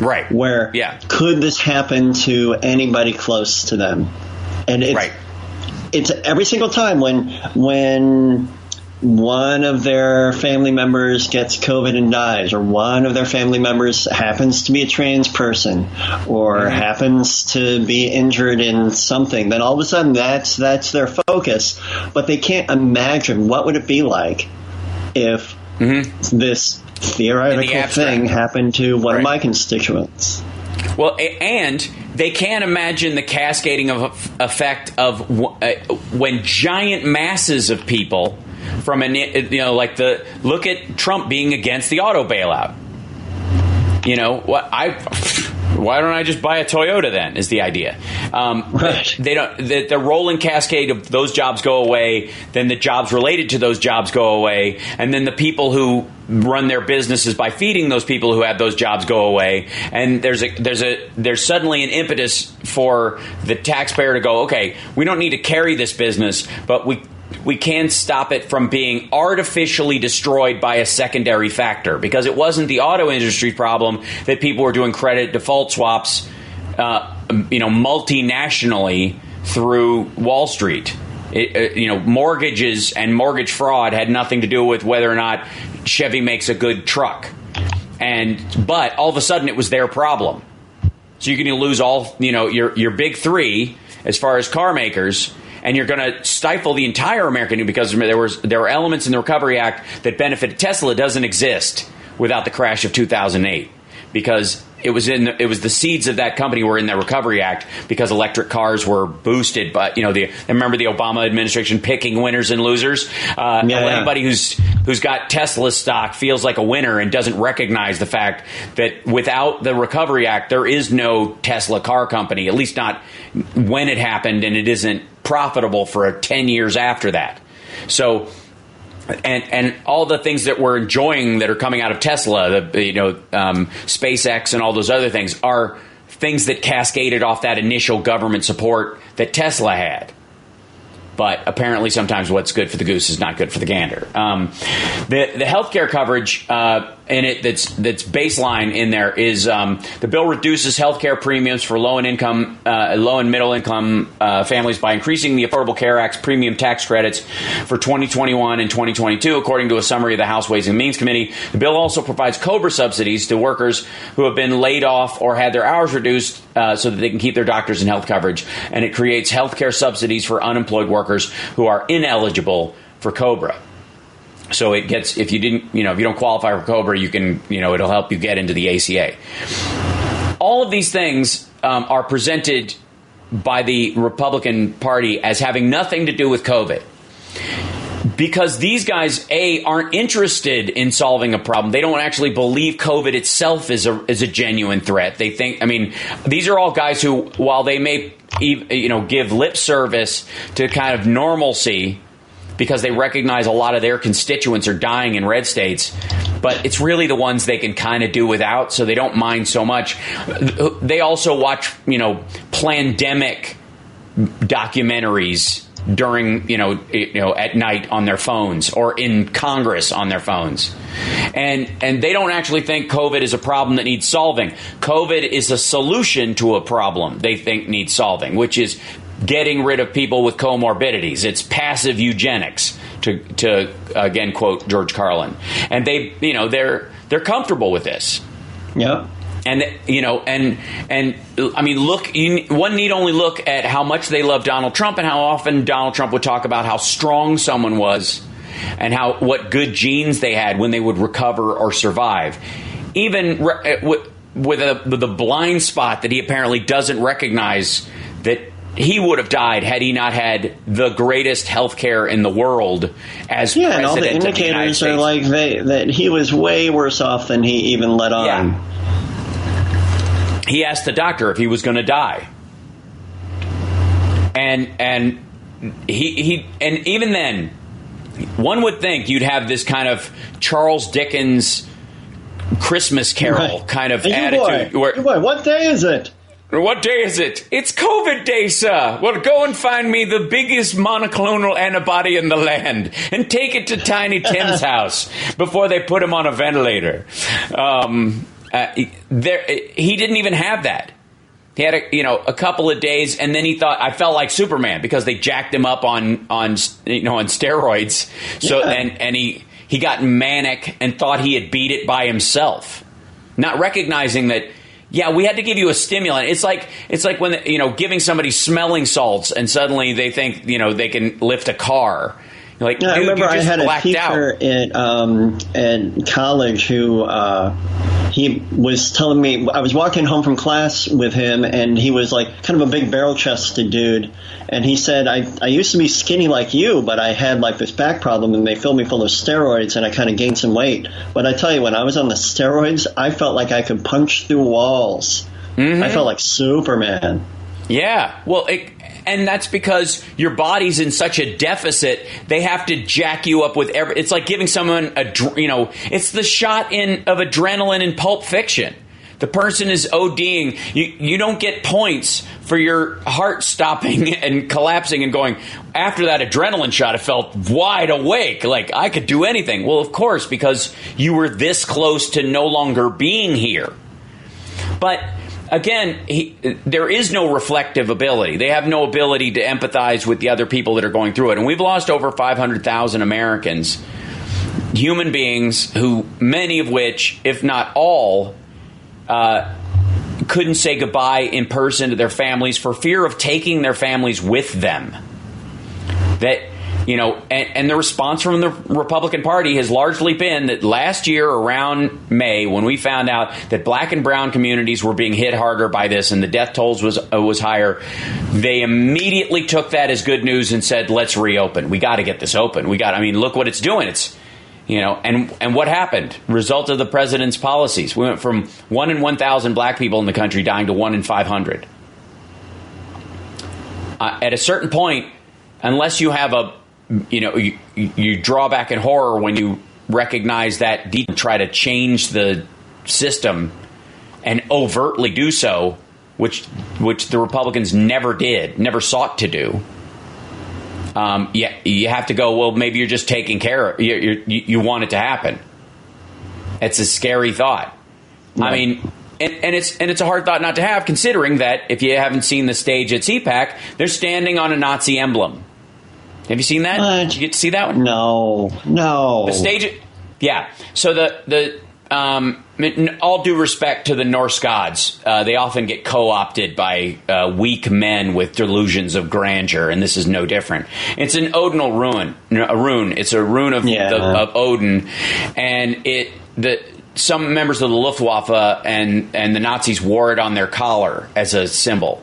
Right. Where yeah. could this happen to anybody close to them? And it's right. it's every single time when when one of their family members gets COVID and dies, or one of their family members happens to be a trans person, or mm-hmm. happens to be injured in something, then all of a sudden that's that's their focus. But they can't imagine what would it be like if mm-hmm. this theoretical thing happened to one right. of my constituents. Well, and they can't imagine the cascading of effect of uh, when giant masses of people from an you know like the look at Trump being against the auto bailout. You know what I. Why don't I just buy a Toyota then? Is the idea. Um, right. *laughs* They don't. The, the rolling cascade of those jobs go away. Then the jobs related to those jobs go away, and then the people who run their businesses by feeding those people who have those jobs go away. And there's a there's a there's suddenly an impetus for the taxpayer to go. Okay, we don't need to carry this business, but we we can stop it from being artificially destroyed by a secondary factor because it wasn't the auto industry problem that people were doing credit default swaps, uh, you know, multinationally through Wall Street. It, uh, you know, mortgages and mortgage fraud had nothing to do with whether or not Chevy makes a good truck. And but all of a sudden it was their problem. So you're going to lose all, you know, your your big 3 as far as car makers and you're going to stifle the entire American economy because there was there were elements in the Recovery Act that benefited Tesla doesn't exist without the crash of 2008 because it was in the, it was the seeds of that company were in the Recovery Act because electric cars were boosted. But you know, the remember the Obama administration picking winners and losers. Uh, yeah, anybody who's who's got Tesla stock feels like a winner and doesn't recognize the fact that without the Recovery Act, there is no Tesla car company. At least not when it happened, and it isn't profitable for 10 years after that. So, and and all the things that we're enjoying that are coming out of Tesla, the you know um, SpaceX and all those other things are things that cascaded off that initial government support that Tesla had. but apparently sometimes what's good for the goose is not good for the gander. Um, the the healthcare coverage uh, in it that's that's baseline in there is um, the bill reduces health care premiums for low and income uh, low and middle income uh, families by increasing the Affordable Care Act's premium tax credits for 2021 and 2022, according to a summary of the House Ways and Means Committee. The bill also provides COBRA subsidies to workers who have been laid off or had their hours reduced uh, so that they can keep their doctors and health coverage, and it creates health care subsidies for unemployed workers who are ineligible for COBRA. So it gets if you didn't, you know, if you don't qualify for COBRA, you can, you know, it'll help you get into the ACA. All of these things um, are presented by the Republican Party as having nothing to do with COVID. Because these guys, A, aren't interested in solving a problem. They don't actually believe COVID itself is a, is a genuine threat. They think, I mean, these are all guys who, while they may, you know, give lip service to kind of normalcy, because they recognize a lot of their constituents are dying in red states, but it's really the ones they can kind of do without, so they don't mind so much. They also watch, you know, pandemic documentaries during you know you know at night on their phones or in Congress on their phones. And and they don't actually think COVID is a problem that needs solving. COVID is a solution to a problem they think needs solving, which is getting rid of people with comorbidities. It's passive eugenics to to again quote George Carlin. And they you know they're they're comfortable with this. Yep and you know and and i mean look you, one need only look at how much they love donald trump and how often donald trump would talk about how strong someone was and how what good genes they had when they would recover or survive even re- uh, with, with, a, with a blind spot that he apparently doesn't recognize that he would have died had he not had the greatest health care in the world as yeah, president and all the indicators the are like they, that he was way worse off than he even let on. Yeah he asked the doctor if he was going to die. And and he he and even then one would think you'd have this kind of Charles Dickens Christmas Carol right. kind of hey, attitude. Boy, where, boy, what day is it? What day is it? It's COVID day, sir. Well, go and find me the biggest monoclonal antibody in the land and take it to Tiny *laughs* Tim's house before they put him on a ventilator. Um, uh, there, he didn't even have that. He had a, you know a couple of days, and then he thought I felt like Superman because they jacked him up on on you know on steroids. So Yeah. and and he he got manic and thought he had beat it by himself, not recognizing that. Yeah, we had to give you a stimulant. It's like it's like when you know giving somebody smelling salts, and suddenly they think you know they can lift a car. You're like, Yeah, I remember I had a teacher out. at um, at college who uh, he was telling me I was walking home from class with him, and he was like kind of a big barrel chested dude, and he said I I used to be skinny like you, but I had like this back problem, and they filled me full of steroids, and I kind of gained some weight. But I tell you, when I was on the steroids, I felt like I could punch through walls. Mm-hmm. I felt like Superman. Yeah. Well, it, and that's because your body's in such a deficit. They have to jack you up with every. It's like giving someone a, you know, it's the shot in of adrenaline in Pulp Fiction. The person is ODing. You you don't get points for your heart stopping *laughs* and collapsing and going. After that adrenaline shot, I felt wide awake, like I could do anything. Well, of course, because you were this close to no longer being here. But again, he, there is no reflective ability. They have no ability to empathize with the other people that are going through it. And we've lost over 500,000 Americans, human beings who, many of which, if not all, uh, couldn't say goodbye in person to their families for fear of taking their families with them. That you know, and, and, the response from the Republican Party has largely been that last year around May, when we found out that black and brown communities were being hit harder by this and the death tolls was uh, was higher, they immediately took that as good news and said, "Let's reopen. We got to get this open. We got. I mean, look what it's doing. It's." You know, and and what happened? Result of the president's policies. We went from one in one thousand black people in the country dying to one in five hundred. Uh, at a certain point, unless you have a you know you, you draw back in horror when you recognize that de- try to change the system and overtly do so which which the republicans never did never sought to do um, yeah, you have to go. Well, maybe you're just taking care of. You, you, you want it to happen. It's a scary thought. I mean, and, and, it's and it's a hard thought not to have, considering that if you haven't seen the stage at CPAC, they're standing on a Nazi emblem. Have you seen that? What? Did you get to see that one? No, no. The stage, yeah. So the the um, all due respect to the Norse gods, uh, they often get co-opted by uh, weak men with delusions of grandeur, and this is no different. It's an Odinal rune, a rune. It's a rune of, Yeah. the, of Odin, and it the some members of the Luftwaffe and and the Nazis wore it on their collar as a symbol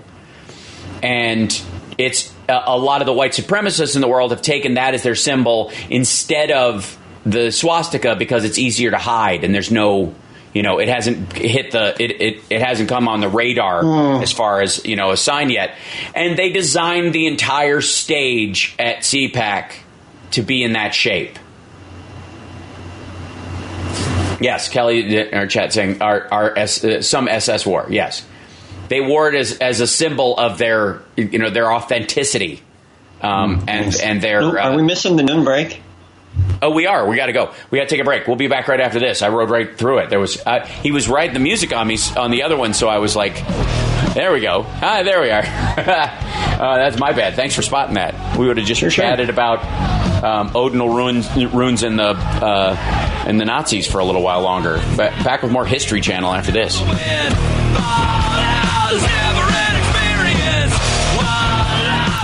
and it's a, lot of the white supremacists in the world have taken that as their symbol instead of the swastika because it's easier to hide and there's no you know it hasn't hit the it, it, it hasn't come on the radar as far as you know a sign yet. And they designed the entire stage at cpac to be in that shape. Yes kelly in our chat saying our, our S, uh, some ss war yes they wore it as, as a symbol of their you know their authenticity um, and and their Oh, Are uh, we missing the noon break? oh we are. We got to go. We got to take a break. We'll be back right after this. I rode right through it. There was uh, he was riding the music on me on the other one so i was like there we go. Ah there we are. *laughs* Uh, that's my bad. Thanks for spotting that. We would have just Sure, sure. chatted about um, odinal runes runes and the uh, and the nazis for a little while longer. But back with more history channel after this Balls!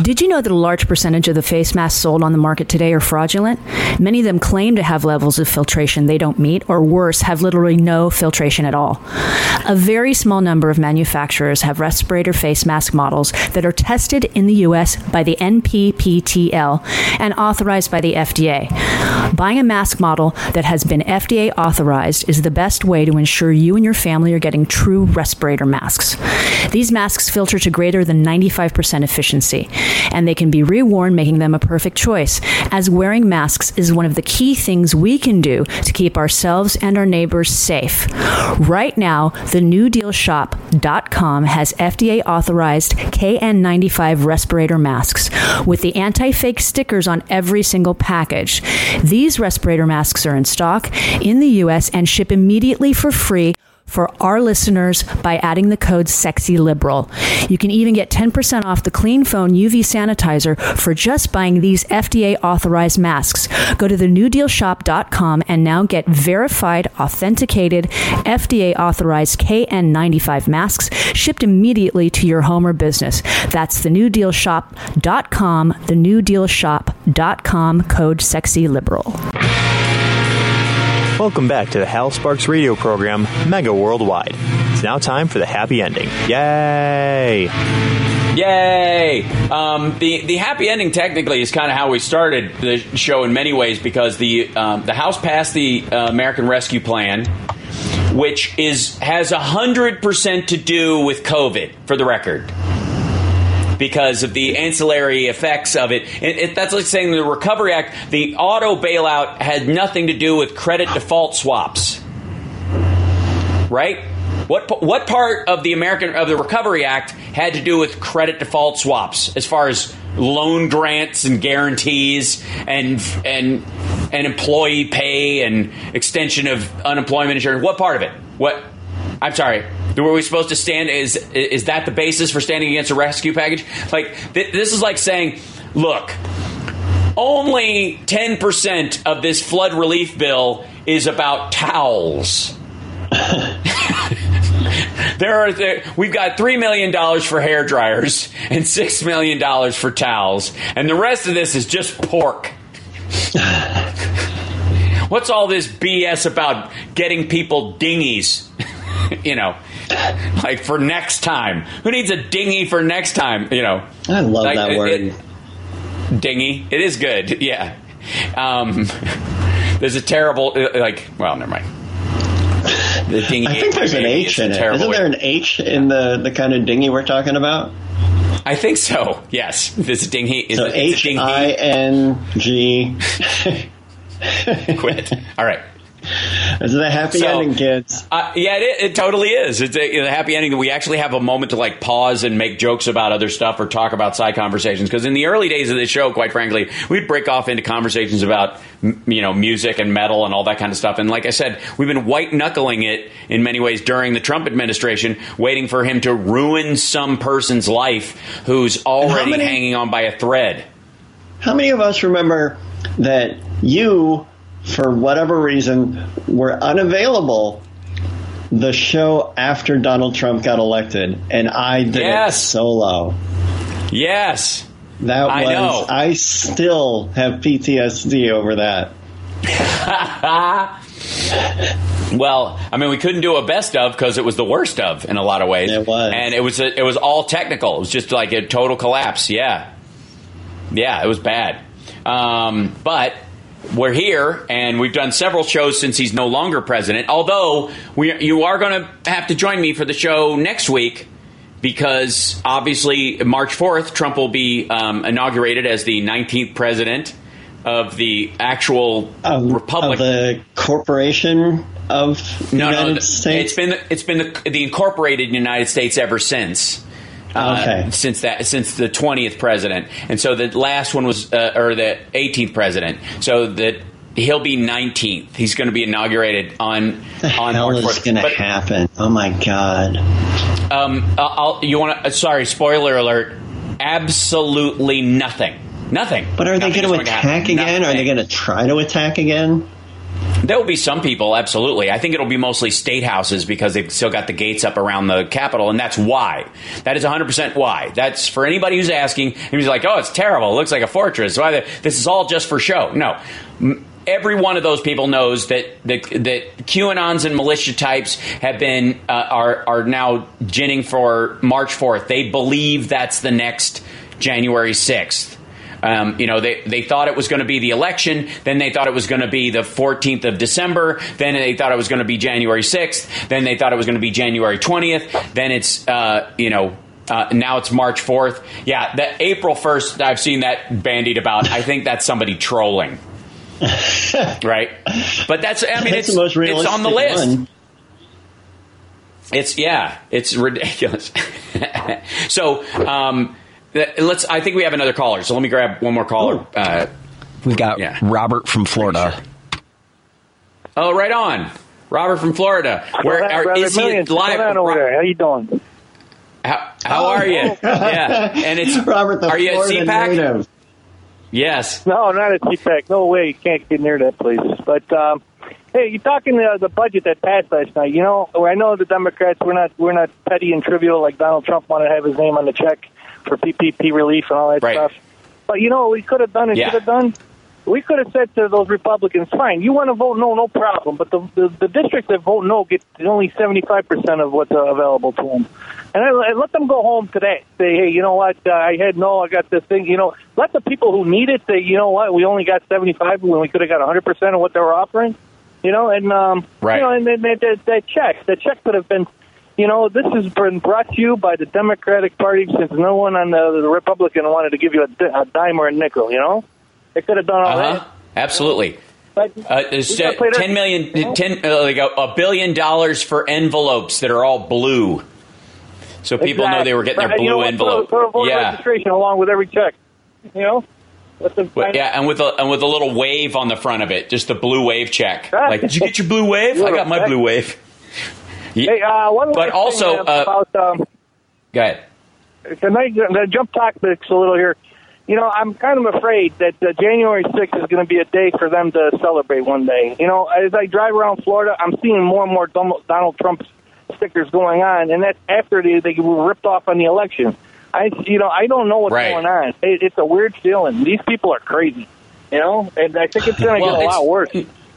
Did you know that a large percentage of the face masks sold on the market today are fraudulent? Many of them claim to have levels of filtration they don't meet, or worse, have literally no filtration at all. A very small number of manufacturers have respirator face mask models that are tested in the U.S. by the NPPTL and authorized by the FDA. Buying a mask model that has been FDA authorized is the best way to ensure you and your family are getting true respirator masks. These masks filter to greater than 95% efficiency, and they can be reworn, making them a perfect choice, as wearing masks is one of the key things we can do to keep ourselves and our neighbors safe. Right now, the newdealshop.com has FDA authorized KN95 respirator masks with the anti fake stickers on every single package. These respirator masks are in stock in the US and ship immediately for free for our listeners by adding the code sexy liberal you can even get 10% off the clean phone uv sanitizer for just buying these fda authorized masks. Go to thenewdealshop.com and now get verified authenticated fda authorized kn95 masks shipped immediately to your home or business. That's thenewdealshop.com thenewdealshop.com code sexy liberal Welcome back to the Hal Sparks radio program, Mega Worldwide. It's now time for the happy ending. Yay! Yay! Um, the the happy ending technically is kind of how we started the show in many ways because the um, the House passed the uh, American Rescue Plan, which is has hundred percent to do with COVID. For the record, because of the ancillary effects of it. it, it that's like saying the Recovery Act, the auto bailout had nothing to do with credit default swaps, right? What what part of the American of the Recovery Act had to do with credit default swaps as far as loan grants and guarantees and and and employee pay and extension of unemployment insurance? What part of it? What I'm sorry. Were we supposed to stand? Is is that the basis for standing against a rescue package? Like th- this is like saying, look, only ten percent of this flood relief bill is about towels. *laughs* there are there, we've got three million dollars for hair dryers and six million dollars for towels, and the rest of this is just pork. *laughs* What's all this BS about getting people dinghies? *laughs* you know, like for next time. Who needs a dinghy for next time? You know, I love Like, that word. it- dinghy. It is good. *laughs* Yeah. Um, *laughs* there's a terrible uh, like. Well, never mind. The dinghy. I think there's an H in it. Isn't there an H in the, the kind of dinghy we're talking about? I think so. Yes, this dinghy. Is So dinghy. I N G. Quit. All right. Is it a happy So- ending, kids? Uh, yeah, it, it totally is. It's a, a happy ending that we actually have a moment to like pause and make jokes about other stuff or talk about side conversations. Because in the early days of the show, quite frankly, we'd break off into conversations about m- you know music and metal and all that kind of stuff. And like I said, we've been white knuckling it in many ways during the Trump administration, waiting for him to ruin some person's life who's already many- hanging on by a thread. How many of us remember that you, for whatever reason, were unavailable the show after Donald Trump got elected, and I did it solo? Yes. That I was. know. I still have PTSD over that. *laughs* Well, I mean, we couldn't do a best of because it was the worst of in a lot of ways. It was. and it was it was all technical. It was just like a total collapse. Yeah, yeah, it was bad. Um, but we're here, and we've done several shows since he's no longer president. Although we, you are going to have to join me for the show next week. Because obviously, March 4th, Trump will be um, inaugurated as the 19th president of the actual Of, republic. of the corporation of No, United no, States. it's been it's been the, the incorporated United States ever since. Uh, Okay. Since that, since the twentieth president, and so the last one was, uh, or the eighteenth president. So that he'll be nineteenth. He's going to be inaugurated on the on hell March is going to happen? Oh my god! Um, I'll, you want to? Sorry, spoiler alert. Absolutely nothing. Nothing. But are they Nothing going to attack again? Are they going to try to attack again? There will be some people, absolutely. I think it'll be mostly state houses because they've still got the gates up around the Capitol, and that's why. That is 100% why. That's for anybody who's asking, and he's like, oh, it's terrible. It looks like a fortress. Why? the- This is all just for show. No. Every one of those people knows that that, that QAnons and militia types have been uh, are are now ginning for March fourth. They believe that's the next January sixth. Um, you know, they, they thought it was going to be the election. Then they thought it was going to be the 14th of December. Then they thought it was going to be January 6th. Then they thought it was going to be January 20th. Then it's, uh, you know, uh, now it's March 4th. Yeah, that April 1st, I've seen that bandied about. I think that's somebody trolling. *laughs* right? But that's, I mean, That's it's, the it's on the list. one. It's yeah, it's ridiculous. *laughs* so um, let's. I think we have another caller. So let me grab one more caller. Uh, We got Yeah. Robert from Florida. oh, right on, Robert from Florida. Where Well, are, brother, is he live? What's going on over there? How you doing? How, how are you? Yeah, and it's *laughs* Robert, the Are you at Florida CPAC? native. Yes. No, not at CPAC. No way. You can't get near that place. But um, hey, you're talking uh, the budget that passed last night? You know, I know the Democrats. We're not we're not petty and trivial like Donald Trump wanted to have his name on the check for PPP relief and all that Right. stuff. But you know what we could have done and Yeah. should have done? We could have said to those Republicans, fine, you want to vote no, no problem. But the, the, the districts that vote no get only 75% of what's uh, available to them. And I, I let them go home today. Say, hey, you know what? Uh, I had no, I got this thing. You know, let the people who need it say, you know what? We only got 75 when we could have got 100% of what they were offering. You know, and, um, Right. you know, and then that, that, that check, that check could have been, you know, this has been brought to you by the Democratic Party since no one on the, the Republican wanted to give you a, di- a dime or a nickel, you know? They could have done all Uh that. Absolutely. But Uh, it's, we gotta uh, ten million, ten uh, like a, a billion dollars for envelopes that are all blue, so people know they were getting their Exactly. blue you know, envelope. Put a, put a voter yeah, registration along with every check. You know? Well, yeah, and with a and with a little wave on the front of it, just the blue wave check. Like, did you get your blue wave? *laughs* I got my blue wave. Hey, uh, one But last also, thing, uh, about um, Go ahead. can I uh, jump topics a little here? You know, I'm kind of afraid that uh, January 6th is going to be a day for them to celebrate one day. You know, as I drive around Florida, I'm seeing more and more Donald Trump stickers going on, and that's after they, they were ripped off on the election. I, you know, I don't know what's Right. going on. It, it's a weird feeling. These people are crazy. You know, and I think it's going to Well, get a lot worse.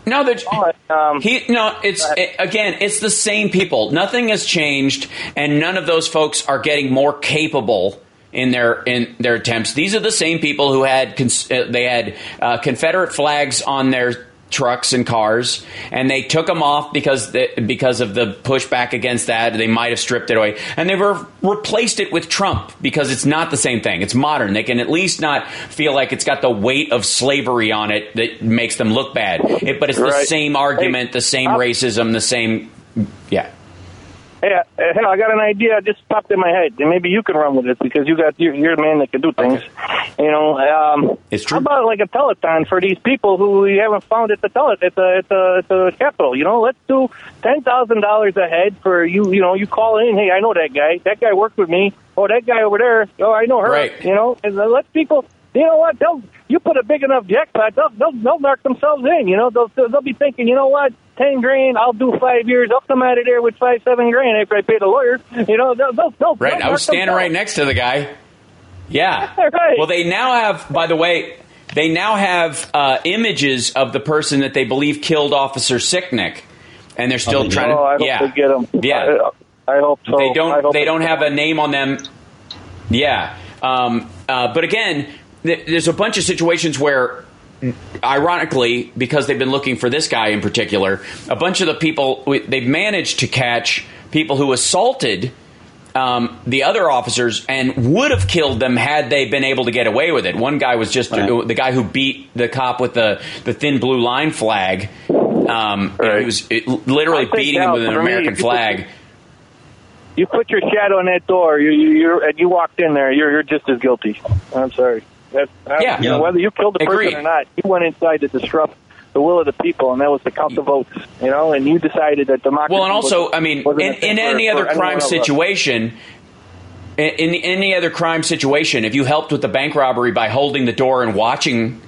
No, there's Um, he. No, it's it, again, it's the same people. Nothing has changed, and none of those folks are getting more capable in their in their attempts. These are the same people who had cons- uh, they had uh, Confederate flags on their trucks and cars, and they took them off because the, because of the pushback against that. They might have stripped it away, and they were replaced it with Trump because it's not the same thing. It's modern. They can at least not feel like it's got the weight of slavery on it that makes them look bad. It, but it's the same argument, the same racism, the same. Yeah. Hey, uh, hey, I got an idea. Just popped in my head, and maybe you can run with it because you got you're, you're the man that can do things. You know, um, it's true. How about like a telethon for these people who we haven't found at the tele at the at the, at the capital? You know, let's do ten thousand dollars a head for you. You know, you call in. Hey, I know that guy. That guy worked with me. Oh, that guy over there. Oh, I know her. Right. You know, and let people. You know what? They'll you put a big enough jackpot, they'll they'll, they'll knock themselves in. You know, they'll they'll be thinking, you know what? Ten grand, I'll do five years. I'll come out of there with five seven grand after I pay the lawyer. You know, they'll they'll, they'll Right. I was standing right next to the guy. Yeah. *laughs* Right. Well, they now have, by the way, they now have uh, images of the person that they believe killed Officer Sicknick, and they're still Oh, trying I to. hope Yeah. they get 'em. Yeah. I, I hope so. They don't. hope They don't get have 'em. a name on them. Yeah. Um, uh, but again, th- there's a bunch of situations where, ironically, because they've been looking for this guy in particular, a bunch of the people they've managed to catch people who assaulted. Um, the other officers and would have killed them had they been able to get away with it. One guy was just the guy who beat the cop with the, the thin blue line flag. Um, know, he was it, literally beating him with an for me, American flag. You put your shadow on that door, you, you, you're, and you walked in there. You're, you're just as guilty. I'm sorry. That's, Yeah. you know, whether you killed the person or not, you went inside to disrupt the will of the people, and that was to count the votes. You know, and you decided that democracy. Well, and also, I mean, in, in any other crime situation, in, in any other crime situation, if you helped with the bank robbery by holding the door and watching,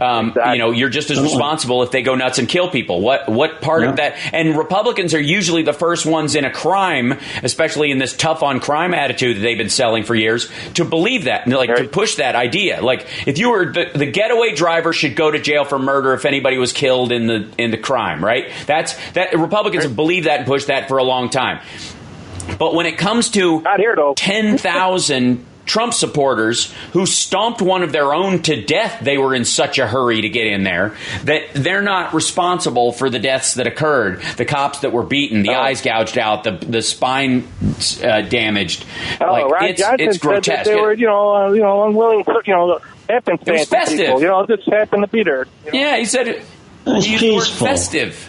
um, you know, you're just as responsible if they go nuts and kill people. What what part of that? And Republicans are usually the first ones in a crime, especially in this tough on crime attitude that they've been selling for years, to believe that, and, like to push that idea. Like if you were the, the getaway driver should go to jail for murder if anybody was killed in the in the crime, right? That's that Republicans have believed that and pushed that for a long time. But when it comes to 10,000 Trump supporters who stomped one of their own to death, they were in such a hurry to get in there that they're not responsible for the deaths that occurred. The cops that were beaten, the eyes gouged out, the the spine uh, damaged. Oh, like Ron it's, Johnson it's said grotesque. they were, you know, uh, you know, unwilling, you know, happenstance It was festive. people. You know, just happened to be there. Yeah, he said it. It's he used peaceful. festive.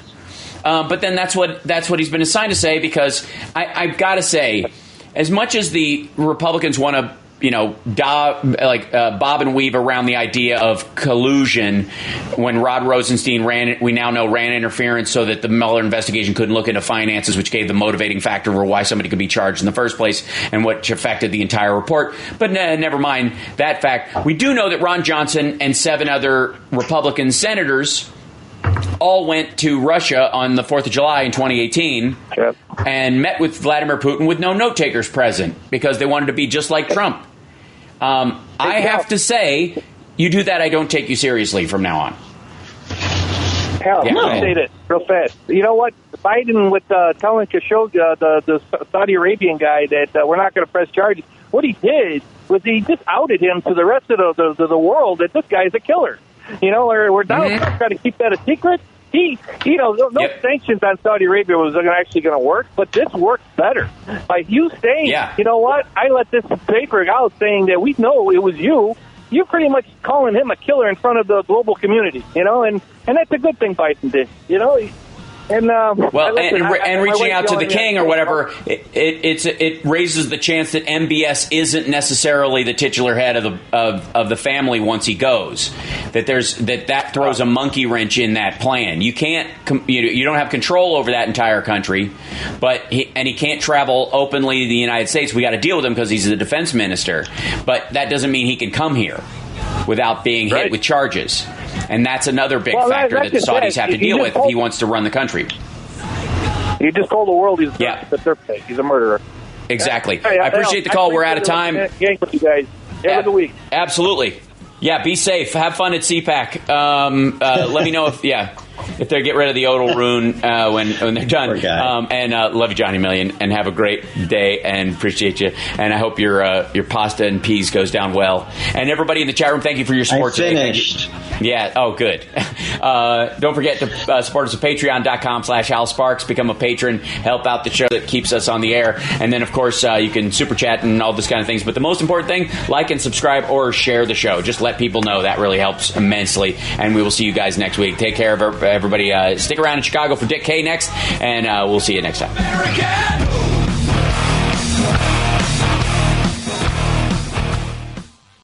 Um, but then that's what that's what he's been assigned to say because I, I've got to say, as much as the Republicans want to, you know, da, like uh, bob and weave around the idea of collusion, when Rod Rosenstein ran, we now know ran interference so that the Mueller investigation couldn't look into finances, which gave the motivating factor for why somebody could be charged in the first place, and which affected the entire report. But ne- never mind that fact. We do know that Ron Johnson and seven other Republican senators all went to Russia on the 4th of July in 2018 and met with Vladimir Putin with no note takers present because they wanted to be just like Trump. Um, I have to say, you do that, I don't take you seriously from now on. Hell, Yeah, let go me say this real fast. You know what? Biden with uh, telling Khashoggi, uh, the the Saudi Arabian guy, that uh, we're not going to press charges. What he did was he just outed him to the rest of the the, the, the world that this guy's a killer. You know, where, where Donald Mm-hmm. Trump trying to keep that a secret. He, you know, no, no sanctions on Saudi Arabia was actually going to work, but this works better. By you saying, Yeah. you know what, I let this paper out saying that we know it was you. You're pretty much calling him a killer in front of the global community, you know, and and that's a good thing Biden did, you know. And um, Well, I listen, and, I- I- and my reaching out to the king or whatever, it, it, it's, it raises the chance that MBS isn't necessarily the titular head of the of, of the family once he goes. That there's that that throws a monkey wrench in that plan. You can't you, you don't have control over that entire country, but he, and he can't travel openly to the United States. We got to deal with him because he's the defense minister, but that doesn't mean he can come here without being hit with charges. And that's another big Well, factor that, that's the Saudis have to He deal with if he wants to run the country. You just told the world he's Yeah. a dirtbag. He's a murderer. Exactly. Hey, I appreciate the call. We're out of time. Gang with you guys. Have a week. Absolutely. Yeah, be safe. Have fun at CPAC. Um, uh, let me know if, yeah. If they get rid of the odal *laughs* rune uh, when when they're done. Um, and uh, love you, Johnny Million, and have a great day and appreciate you. And I hope your uh, your pasta and peas goes down well. And everybody in the chat room, thank you for your support. today. You. finished. Yeah. Oh, good. *laughs* Uh, don't forget to uh, support us at patreon.com slash Hal Sparks. Become a patron. Help out the show that keeps us on the air. And then, of course, uh, you can super chat and all this kind of things. But the most important thing, like and subscribe or share the show. Just let people know. That really helps immensely. And we will see you guys next week. Take care of everybody. Everybody uh, stick around in Chicago for Dick Kay next. And uh, we'll see you next time.